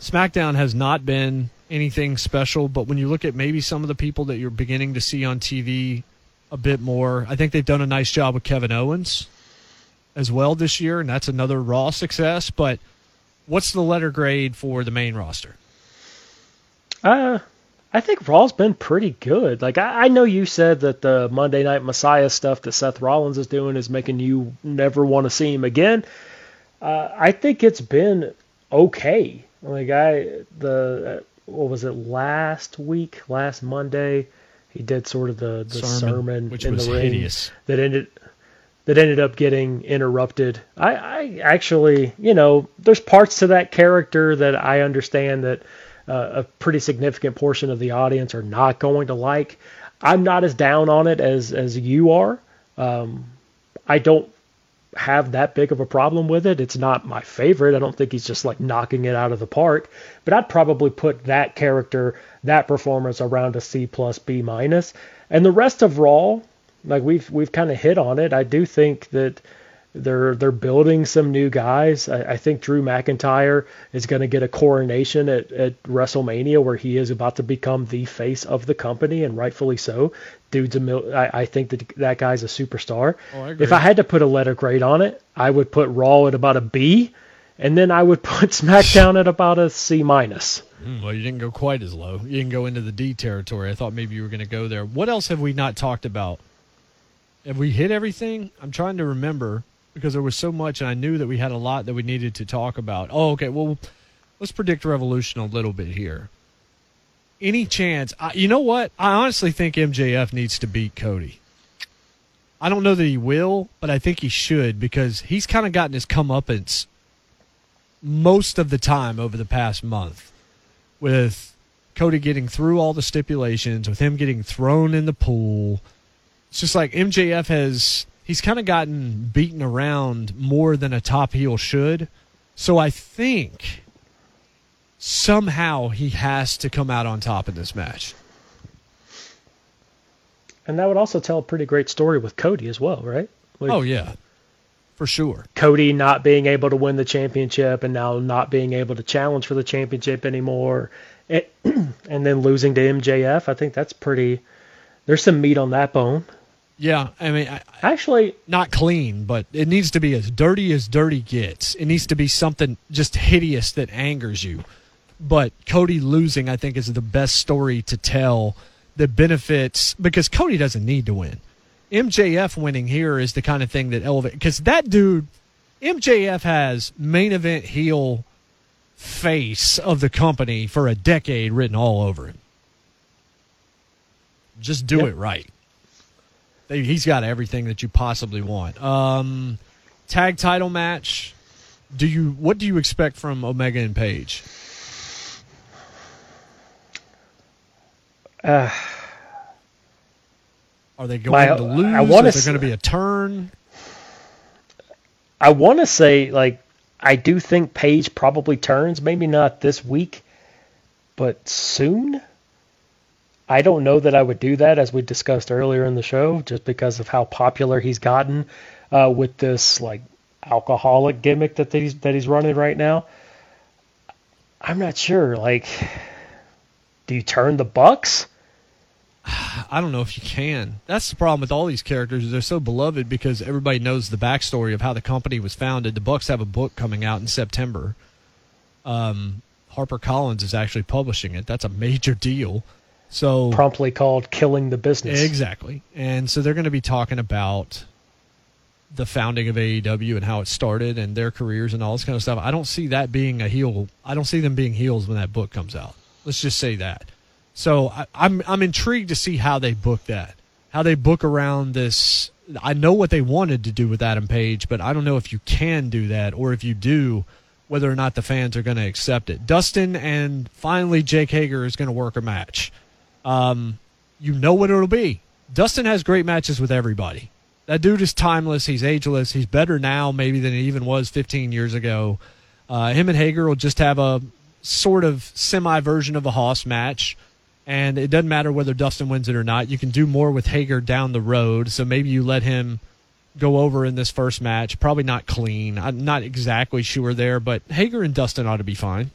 SmackDown has not been anything special, but when you look at maybe some of the people that you're beginning to see on TV a bit more, I think they've done a nice job with Kevin Owens as well this year, and that's another Raw success. But what's the letter grade for the main roster? Uh, I think Raw's been pretty good. Like I, I, know you said that the Monday Night Messiah stuff that Seth Rollins is doing is making you never want to see him again. Uh, I think it's been okay. Like I the uh, what was it last week, last Monday, he did sort of the the sermon, sermon which in was the ring hideous. that ended that ended up getting interrupted. I, I actually, you know, there's parts to that character that I understand that uh, a pretty significant portion of the audience are not going to like. I'm not as down on it as as you are. Um, I don't have that big of a problem with it. It's not my favorite. I don't think he's just like knocking it out of the park. But I'd probably put that character, that performance around a C plus B minus. And the rest of Raw, like we've we've kind of hit on it. I do think that They're they're building some new guys. I, I think Drew McIntyre is going to get a coronation at, at WrestleMania where he is about to become the face of the company and rightfully so. Dude's a mil- I, I think that that guy's a superstar. Oh, I agree. if I had to put a letter grade on it, I would put Raw at about a B, and then I would [LAUGHS] put SmackDown at about a C minus. Mm, Well, you didn't go quite as low. You didn't go into the D territory. I thought maybe you were going to go there. What else have we not talked about? Have we hit everything? I'm trying to remember because there was so much, and I knew that we had a lot that we needed to talk about. Oh, okay. Well, let's predict Revolution a little bit here. Any chance? I, you know what? I honestly think MJF needs to beat Cody. I don't know that he will, but I think he should because he's kind of gotten his comeuppance most of the time over the past month with Cody getting through all the stipulations, with him getting thrown in the pool. It's just like MJF has he's kind of gotten beaten around more than a top heel should. So I think somehow he has to come out on top in this match. And that would also tell a pretty great story with Cody as well, right? Like, Oh yeah. For sure. Cody not being able to win the championship and now not being able to challenge for the championship anymore, and, [CLEARS THROAT] and then losing to MJF. I think that's pretty. There's some meat on that bone. Yeah, I mean, I, Actually, not clean, but it needs to be as dirty as dirty gets. It needs to be something just hideous that angers you. But Cody losing, I think, is the best story to tell that benefits because Cody doesn't need to win. MJF winning here is the kind of thing that elevates because that dude, MJF has main event heel face of the company for a decade written all over him. Just do Yep. it right. They- He's got everything that you possibly want. Um, tag title match. Do you what do you expect from Omega and Page? uh, Are they going My- to lose? I Is there going to be a turn? I want to say like I do think Page probably turns. Maybe not this week, but soon. I don't know that I would do that, as we discussed earlier in the show, just because of how popular he's gotten uh, with this like alcoholic gimmick that he's that he's running right now. I'm not sure. Like, do you turn the Bucks? [SIGHS] I don't know if you can. That's the problem with all these characters. They're so beloved because everybody knows the backstory of how the company was founded. The Bucks have a book coming out in September. Um, Harper Collins is actually publishing it. That's a major deal. So Promptly called "Killing the Business." Exactly. And so they're going to be talking about the founding of AEW and how it started and their careers and all this kind of stuff. I don't see that being a heel. I don't see them being heels when that book comes out. Let's just say that. So I, I'm I'm intrigued to see how they book that, how they book around this. I know what they wanted to do with Adam Page, but I don't know if you can do that or if you do, whether or not the fans are going to accept it. Dustin and finally Jake Hager is going to work a match um, you know what it'll be. Dustin has great matches with everybody. That dude is timeless. He's ageless. He's better now, maybe, than he even was 15 years ago. Uh, him and Hager will just have a sort of semi version of a Hoss match. And it doesn't matter whether Dustin wins it or not. You can do more with Hager down the road. So maybe you let him go over in this first match. Probably not clean. I'm not exactly sure there, but Hager and Dustin ought to be fine.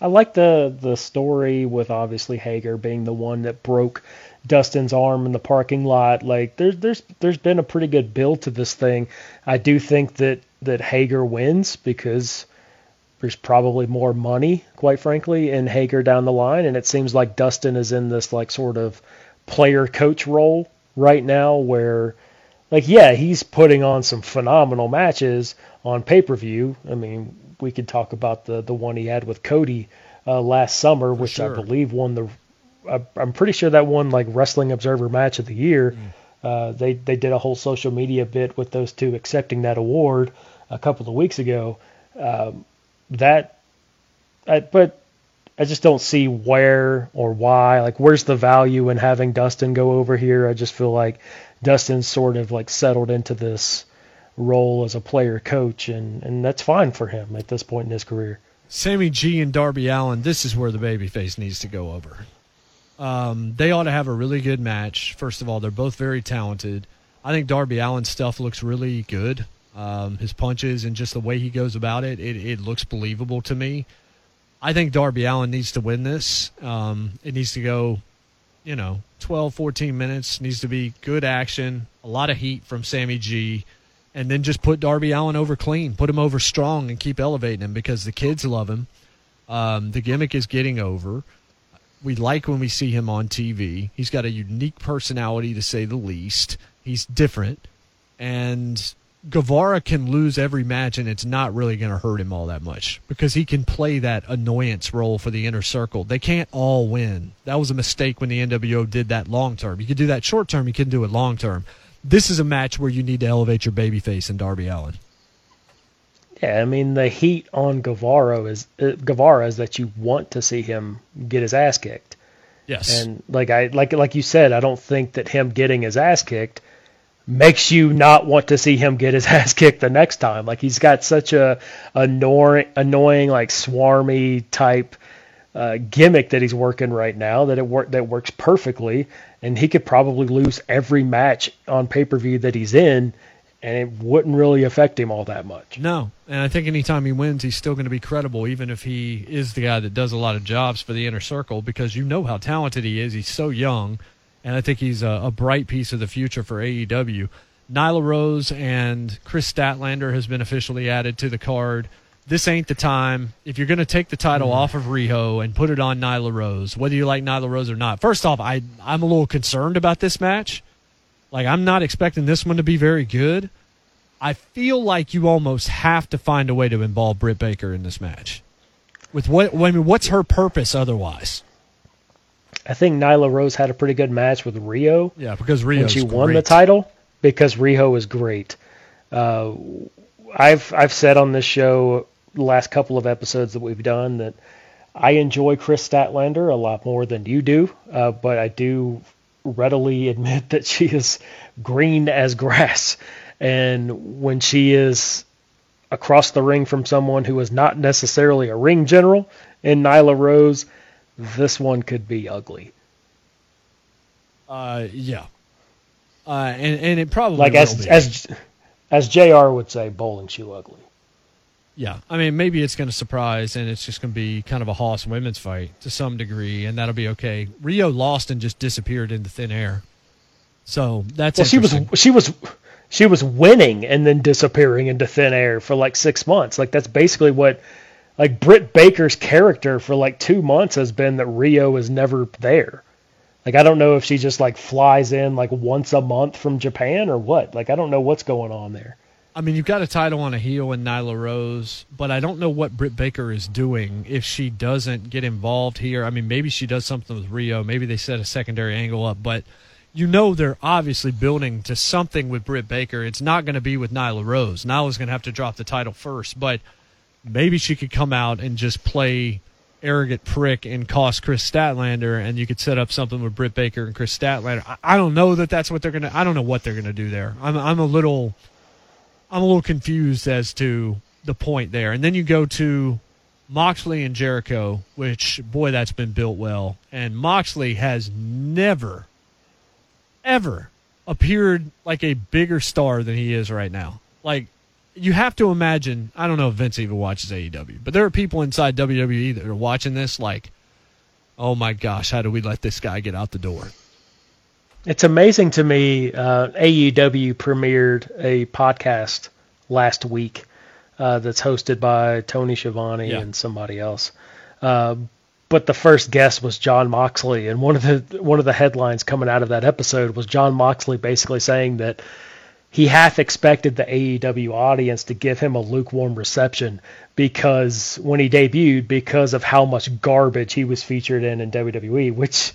I like the the story with obviously Hager being the one that broke Dustin's arm in the parking lot. Like there's there's there's been a pretty good build to this thing. I do think that that Hager wins because there's probably more money, quite frankly, in Hager down the line, and it seems like Dustin is in this like sort of player coach role right now where like yeah, he's putting on some phenomenal matches on pay-per-view. I mean, we could talk about the the one he had with Cody uh, last summer, which sure. I believe won the. I, I'm pretty sure that won like Wrestling Observer Match of the Year. Uh, they they did a whole social media bit with those two accepting that award a couple of weeks ago. Um, that, I, but I just don't see where or why. Like, where's the value in having Dustin go over here? I just feel like Dustin's sort of like settled into this role as a player coach, and, and that's fine for him at this point in his career. Sammy G and Darby Allin, this is where the babyface needs to go over. Um, they ought to have a really good match. First of all, they're both very talented. I think Darby Allin's stuff looks really good. um, his punches, and just the way he goes about it, it, it looks believable to me. I think Darby Allin needs to win this. Um, it needs to go, you know, 12, 14 minutes. Needs to be good action, a lot of heat from Sammy G, and then just put Darby Allin over clean, put him over strong, and keep elevating him because the kids love him. Um, the gimmick is getting over. We like when we see him on TV. He's got a unique personality, to say the least. He's different, and Guevara can lose every match, and it's not really going to hurt him all that much because he can play that annoyance role for the inner circle. They can't all win. That was a mistake when the NWO did that long term. You could do that short term, you can do it long term. This is a match where you need to elevate your babyface and Darby Allin. Yeah, I mean the heat on Guevara is uh, Guevara is that you want to see him get his ass kicked. Yes. And like I like like you said, I don't think that him getting his ass kicked makes you not want to see him get his [LAUGHS] ass kicked the next time. Like he's got such a annoying, annoying like swarmy type uh, gimmick that he's working right now that it work that works perfectly, and he could probably lose every match on pay per view that he's in, and it wouldn't really affect him all that much. No, and I think anytime he wins, he's still going to be credible, even if he is the guy that does a lot of jobs for the inner circle, because you know how talented he is. He's so young and I think he's a, a, bright piece of the future for AEW. Nyla Rose and Kris Statlander has been officially added to the card. This ain't the time. If you're going to take the title mm. off of Riho and put it on Nyla Rose, whether you like Nyla Rose or not, first off, I I'm a little concerned about this match. Like I'm not expecting this one to be very good. I feel like you almost have to find a way to involve Britt Baker in this match. With what I mean, what's her purpose otherwise? I think Nyla Rose had a pretty good match with Riho. Yeah, because Riho when she won the title because Riho was great. Uh, I've I've said on this show the last couple of episodes that we've done that I enjoy Kris Statlander a lot more than you do, uh, but I do readily [LAUGHS] admit that she is green as grass, and when she is across the ring from someone who is not necessarily a ring general in Nyla Rose this one could be ugly. Uh, yeah. Uh, and and it probably like as as as Jr. would say, bowling shoe ugly. Yeah, I mean maybe it's going to surprise, and it's just going to be kind of a Hoss women's fight to some degree, and that'll be okay. Riho lost and just disappeared into thin air, so that's well. She was she was she was winning and then disappearing into thin air for like six months. Like that's basically what like Britt Baker's character for like two months has been that Riho is never there. Like I don't know if she just like flies in like once a month from Japan or what. Like I don't know what's going on there. I mean, you've got a title on a heel in Nyla Rose, but I don't know what Britt Baker is doing if she doesn't get involved here. I mean, maybe she does something with Riho. Maybe they set a secondary angle up, but you know they're obviously building to something with Britt Baker. It's not going to be with Nyla Rose. Nyla's going to have to drop the title first, but – maybe she could come out and just play arrogant prick and cost Kris Statlander, and you could set up something with Britt Baker and Kris Statlander. I, I don't know that that's what they're gonna. I don't know what they're gonna do there. I'm I'm a little, I'm a little confused as to the point there. And then you go to Moxley and Jericho, which boy, that's been built well. And Moxley has never, ever appeared like a bigger star than he is right now. Like you have to imagine. I don't know if Vince even watches AEW, but there are people inside WWE that are watching this like, oh my gosh, how do we let this guy get out the door? It's amazing to me. Uh, AEW premiered a podcast last week uh, that's hosted by Tony Schiavone yeah. and somebody else. Uh, but the first guest was Jon Moxley, and one of the one of the headlines coming out of that episode was Jon Moxley basically saying that he half expected the AEW audience to give him a lukewarm reception because when he debuted, because of how much garbage he was featured in in WWE, which,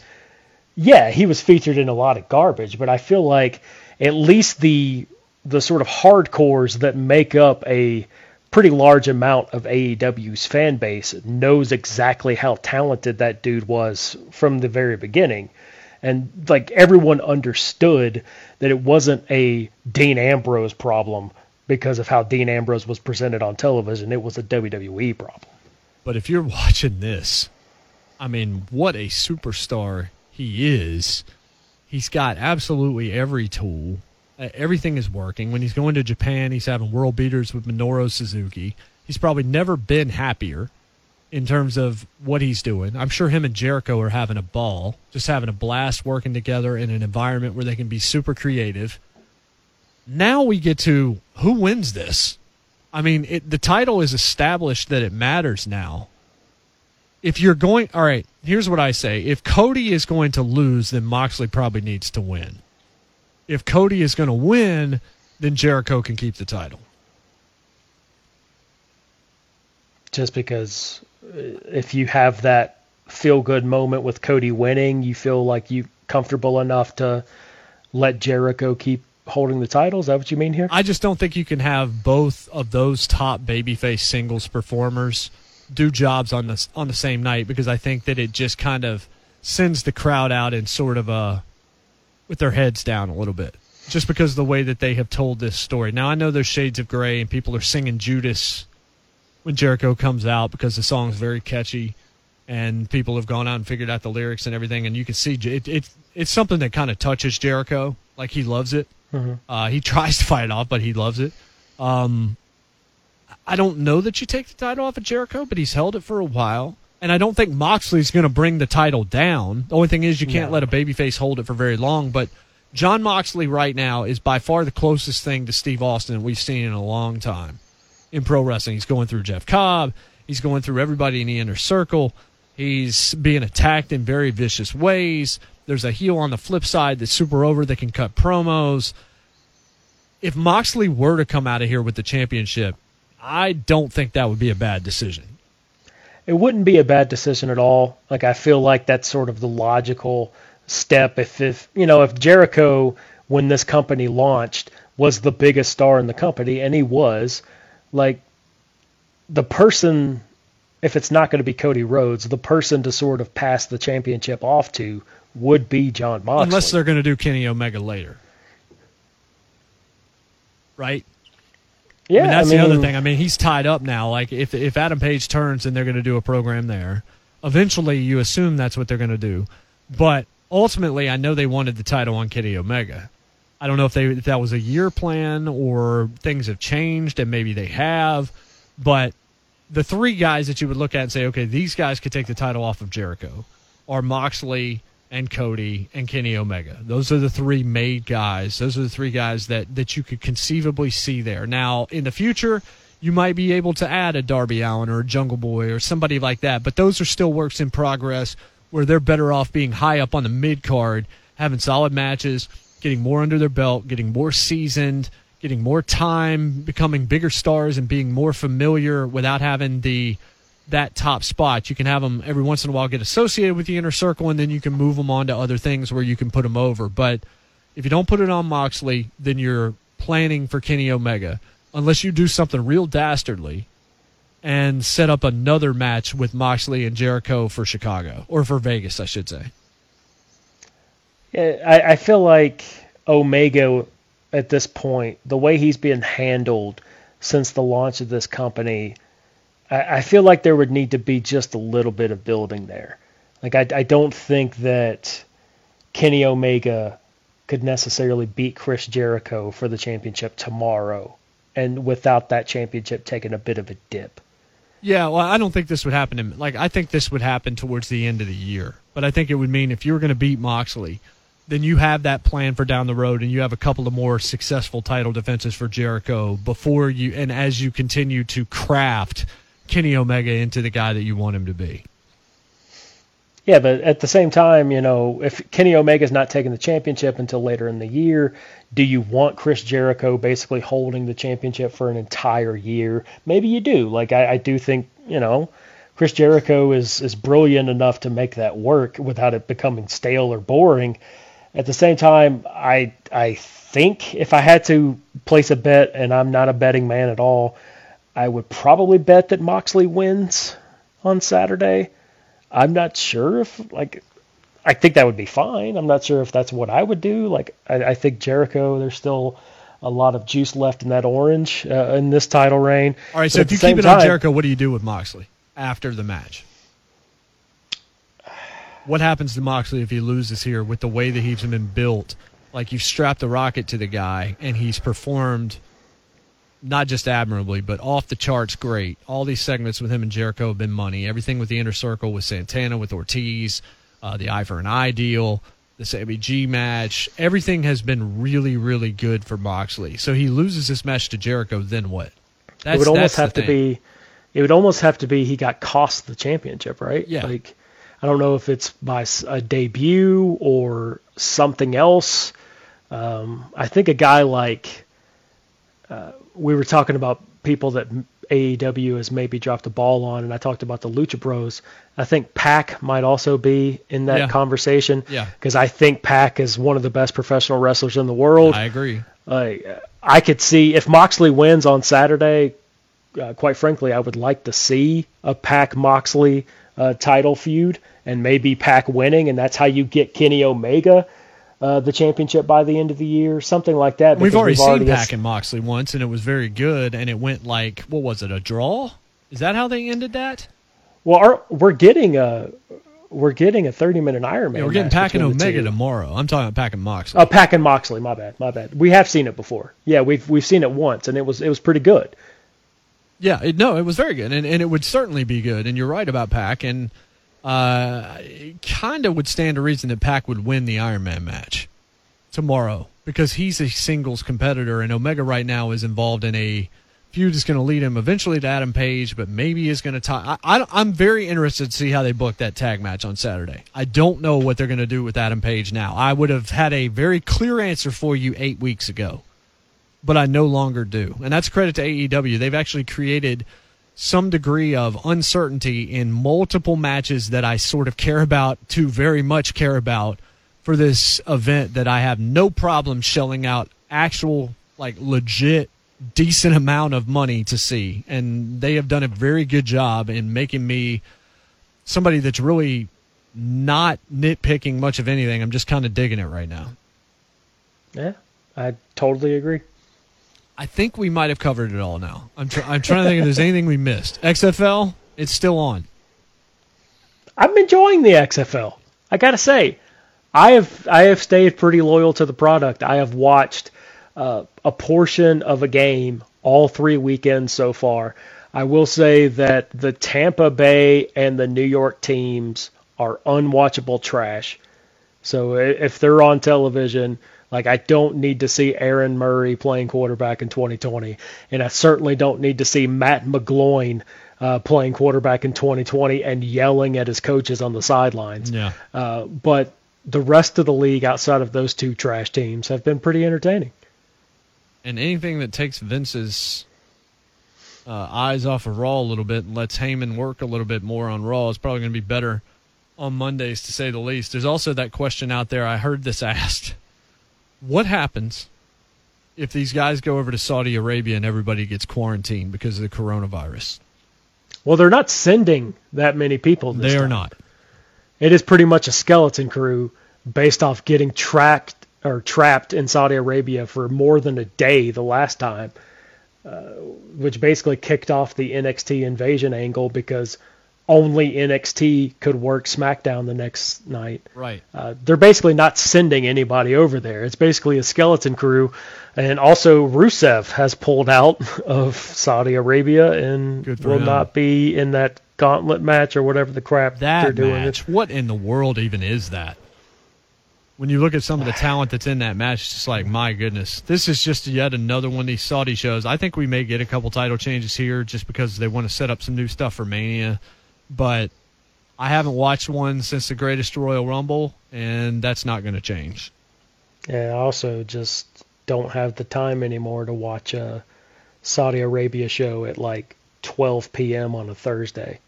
yeah, he was featured in a lot of garbage, but I feel like at least the the sort of hardcores that make up a pretty large amount of AEW's fan base knows exactly how talented that dude was from the very beginning and like everyone understood that it wasn't a Dean Ambrose problem because of how Dean Ambrose was presented on television. It was a WWE problem. But if you're watching this, I mean, what a superstar he is. He's got absolutely every tool. Uh, everything is working. When he's going to Japan, he's having world beaters with Minoru Suzuki. He's probably never been happier in terms of what he's doing. I'm sure him and Jericho are having a ball, just having a blast working together in an environment where they can be super creative. Now we get to who wins this. I mean, it, the title is established that it matters now. If you're going, all right, here's what I say. If Cody is going to lose, then Moxley probably needs to win. If Cody is going to win, then Jericho can keep the title. Just because uh, if you have that feel good moment with Cody winning, you feel like you comfortable enough to let Jericho keep holding the title. Is that what you mean here? I just don't think you can have both of those top babyface singles performers do jobs on the on the same night because I think that it just kind of sends the crowd out in sort of a with their heads down a little bit. Just because of the way that they have told this story. Now I know there's shades of gray and people are singing Judas when Jericho comes out because the song's very catchy and people have gone out and figured out the lyrics and everything and you can see it, it it's something that kind of touches Jericho like he loves it. Mm-hmm. Uh, he [LAUGHS] tries to fight it off, but he loves it. Um, I don't know that you take the title off of Jericho, but he's held it for a while. And I don't think Moxley's going to bring the title down. The only thing is you can't no. let a babyface hold it for very long. But Jon Moxley right now is by far the closest thing to Steve Austin we've seen in a long time in pro wrestling. He's going through Jeff Cobb. He's going through everybody in the inner circle. He's being attacked in very vicious ways. There's a heel on the flip side that's super over that can cut promos. If Moxley were to come out of here with the championship, I don't think that would be a bad decision. It wouldn't be a bad decision at all. Like I feel like that's sort of the logical step. If if you know if Jericho when this company launched was the biggest star in the company, and he was, like the person if it's not going to be Cody Rhodes, the person to sort of pass the championship off to would be Jon Moxley. Unless they're going to do Kenny Omega later. Right? Yeah, I mean, that's I mean, the other thing. I mean, he's tied up now. Like, if if Adam Page turns and they're going to do a program there, eventually you assume that's what they're going to do. But ultimately, I know they wanted the title on Kenny Omega. I don't know if they if that was a year plan or things have changed and maybe they have, but the three guys that you would look at and say, okay, these guys could take the title off of Jericho are Moxley, and Cody and Kenny Omega. Those are the three made guys. Those are the three guys that that you could conceivably see there. Now, in the future, you might be able to add a Darby Allin or a Jungle Boy or somebody like that, but those are still works in progress where they're better off being high up on the mid card, having solid matches, getting more under their belt, getting more seasoned, getting more time, becoming bigger stars and being more familiar without having the that top spot. You can have them every once in a while get associated with the inner circle, and then you can move them on to other things where you can put them over. But if you don't put it on Moxley, then you're planning for Kenny Omega, unless you do something real dastardly and set up another match with Moxley and Jericho for Chicago or for Vegas, I should say. Yeah, I, I feel like Omega at this point, the way he's been handled since the launch of this company I, I feel like there would need to be just a little bit of building there. Like I, I don't think that Kenny Omega could necessarily beat Chris Jericho for the championship tomorrow, and without that championship taking a bit of a dip. Yeah, well, I don't think this would happen. In, like, I think this would happen towards the end of the year. But I think it would mean if you were going to beat Moxley, then you have that plan for down the road, and you have a couple of more successful title defenses for Jericho before you, and as you continue to craft Kenny Omega into the guy that you want him to be. Yeah, but at the same time, you know, if Kenny Omega's not taking the championship until later in the year, do you want Chris Jericho basically holding the championship for an entire year? Maybe you do. Like I, I do think, you know, Chris Jericho is is brilliant enough to make that work without it becoming stale or boring. At the same time, I I think if I had to place a bet, and I'm not a betting man at all, I would probably bet that Moxley wins on Saturday. I'm not sure if like I think that would be fine. I'm not sure if that's what I would do. Like I, I think Jericho, there's still a lot of juice left in that orange uh, in this title reign. All right, so if you keep it time, on Jericho, what do you do with Moxley after the match? What happens to Moxley if he loses here with the way that he's been built Like you've strapped the rocket to the guy, and he's performed not just admirably, but off the charts great. All these segments with him and Jericho have been money. Everything with the inner circle with Santana, with Ortiz, uh, the eye for an eye deal, the Sammy G match. Everything has been really, really good for Moxley. So he loses this match to Jericho, then what? That's, it would almost have to be. It would almost have to be he got cost the championship, right? Yeah. Like I don't know if it's by a debut or something else. Um, I think a guy like uh, we were talking about people that AEW has maybe dropped the ball on, and I talked about the Lucha Bros. I think Pac might also be in that Yeah. conversation. Yeah. Because I think Pac is one of the best professional wrestlers in the world. I agree. Like, I could see if Moxley wins on Saturday. Uh, quite frankly, I would like to see a Pac Moxley uh, title feud, and maybe Pac winning, and that's how you get Kenny Omega uh, the championship by the end of the year, something like that. We've already seen got- Pac and Moxley once, and it was very good, and it went like, what was it, a draw? Is that how they ended that? Well, our, we're getting a we're getting a 30 minute Iron Man. Yeah, we're getting match Pac and Omega tomorrow. I'm talking about Pac and Moxley. Oh, Pac and Moxley. My bad. My bad. We have seen it before. Yeah, we've we've seen it once, and it was it was pretty good. Yeah, it, no, it was very good, and, and it would certainly be good. And you're right about Pac and uh, kind of would stand to reason that Pac would win the Iron Man match tomorrow because he's a singles competitor, and Omega right now is involved in a feud that's going to lead him eventually to Adam Page, but maybe is going to tie. I, I'm very interested to see how they book that tag match on Saturday. I don't know what they're going to do with Adam Page now. I would have had a very clear answer for you eight weeks ago but I no longer do. And that's credit to AEW. They've actually created some degree of uncertainty in multiple matches that I sort of care about to very much care about for this event that I have no problem shelling out actual, like, legit, decent amount of money to see. And they have done a very good job in making me somebody that's really not nitpicking much of anything. I'm just kind of digging it right now. Yeah, I totally agree. I think we might have covered it all now. I'm, tr- I'm trying to think if there's anything we missed. XFL, it's still on. I'm enjoying the XFL. I gotta say, I have I have stayed pretty loyal to the product. I have watched uh, a portion of a game all three weekends so far. I will say that the Tampa Bay and the New York teams are unwatchable trash. So if they're on television, like I don't need to see Aaron Murray playing quarterback in 2020, and I certainly don't need to see Matt McGloin uh, playing quarterback in 2020 and yelling at his coaches on the sidelines. Yeah. Uh, but the rest of the league outside of those two trash teams have been pretty entertaining. And anything that takes Vince's uh, eyes off of Raw a little bit and lets Heyman work a little bit more on Raw is probably going to be better on Mondays, to say the least. There's also that question out there. I heard this [LAUGHS] asked. What happens if these guys go over to Saudi Arabia and everybody gets quarantined because of the coronavirus? Well, they're not sending that many people. They are time. not. It is pretty much a skeleton crew based off getting tracked or trapped in Saudi Arabia for more than a day the last time, uh, which basically kicked off the NXT invasion angle because only NXT could work SmackDown the next night. Right. Uh, they're basically not sending anybody over there. It's basically a skeleton crew. And also, Rusev has pulled out [LAUGHS] of Saudi Arabia and will him. not be in that gauntlet match or whatever the crap they're That doing. match. What in the world even is that? When you look at some of the talent that's in that match, it's just like, my goodness, this is just yet another one of these Saudi shows. I think we may get a couple title changes here just because they want to set up some new stuff for Mania. But I haven't watched one since the Greatest Royal Rumble, and that's not going to change. Yeah, I also just don't have the time anymore to watch a Saudi Arabia show at like 12 p.m. on a Thursday.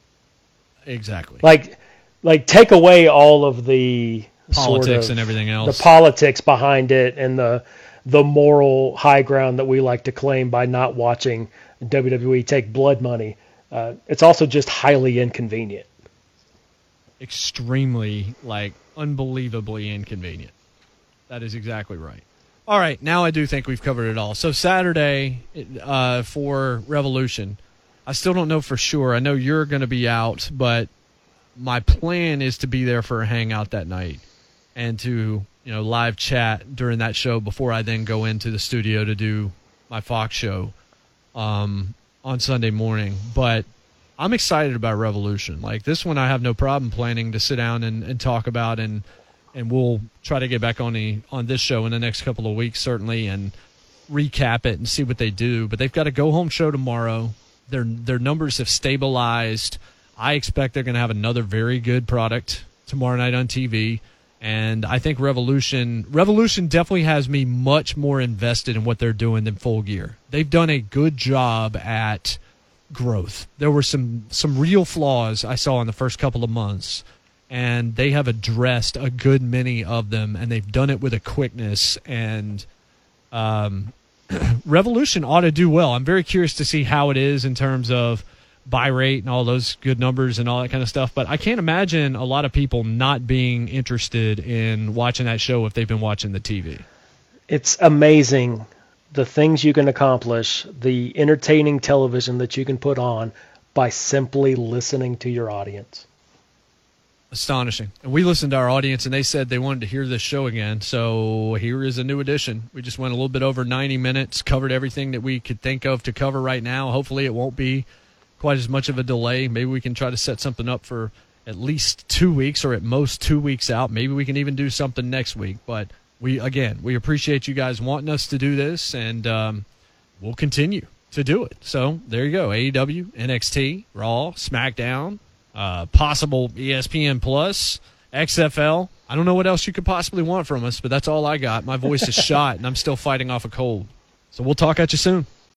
Exactly. Like, like take away all of the sort Politics of- and everything else. the politics behind it, and the the moral high ground that we like to claim by not watching WWE take blood money. Uh, it's also just highly inconvenient. extremely, like, unbelievably inconvenient. That is exactly right. All right, now I do think we've covered it all. So Saturday uh, for Revolution, I still don't know for sure. I know you're going to be out, but my plan is to be there for a hangout that night and to you know, live chat during that show before I then go into the studio to do my Fox show um, on Sunday morning. But I'm excited about Revolution. Like this one, I have no problem planning to sit down and, and talk about, and and we'll try to get back on the on this show in the next couple of weeks, certainly, and recap it and see what they do. But they've got a go home show tomorrow. Their their numbers have stabilized. I expect they're going to have another very good product tomorrow night on TV. And I think Revolution Revolution definitely has me much more invested in what they're doing than Full Gear. They've done a good job at growth. There were some some real flaws I saw in the first couple of months, and they have addressed a good many of them, and they've done it with a quickness and um, [CLEARS THROAT] Revolution ought to do well. I'm very curious to see how it is in terms of buy rate and all those good numbers and all that kind of stuff. But I can't imagine a lot of people not being interested in watching that show if they've been watching the TV. It's amazing the things you can accomplish, the entertaining television that you can put on by simply listening to your audience. Astonishing. And we listened to our audience and they said they wanted to hear this show again. So here is a new edition. We just went a little bit over 90 minutes, covered everything that we could think of to cover right now. Hopefully it won't be quite as much of a delay. Maybe we can try to set something up for at least two weeks or at most two weeks out. Maybe we can even do something next week. But we, again, we appreciate you guys wanting us to do this and um, we'll continue to do it. So there you go. AEW, NXT, Raw, SmackDown, uh, possible ESPN Plus, XFL. I don't know what else you could possibly want from us, but that's all I got. My voice is [LAUGHS] shot and I'm still fighting off a cold. So we'll talk at you soon.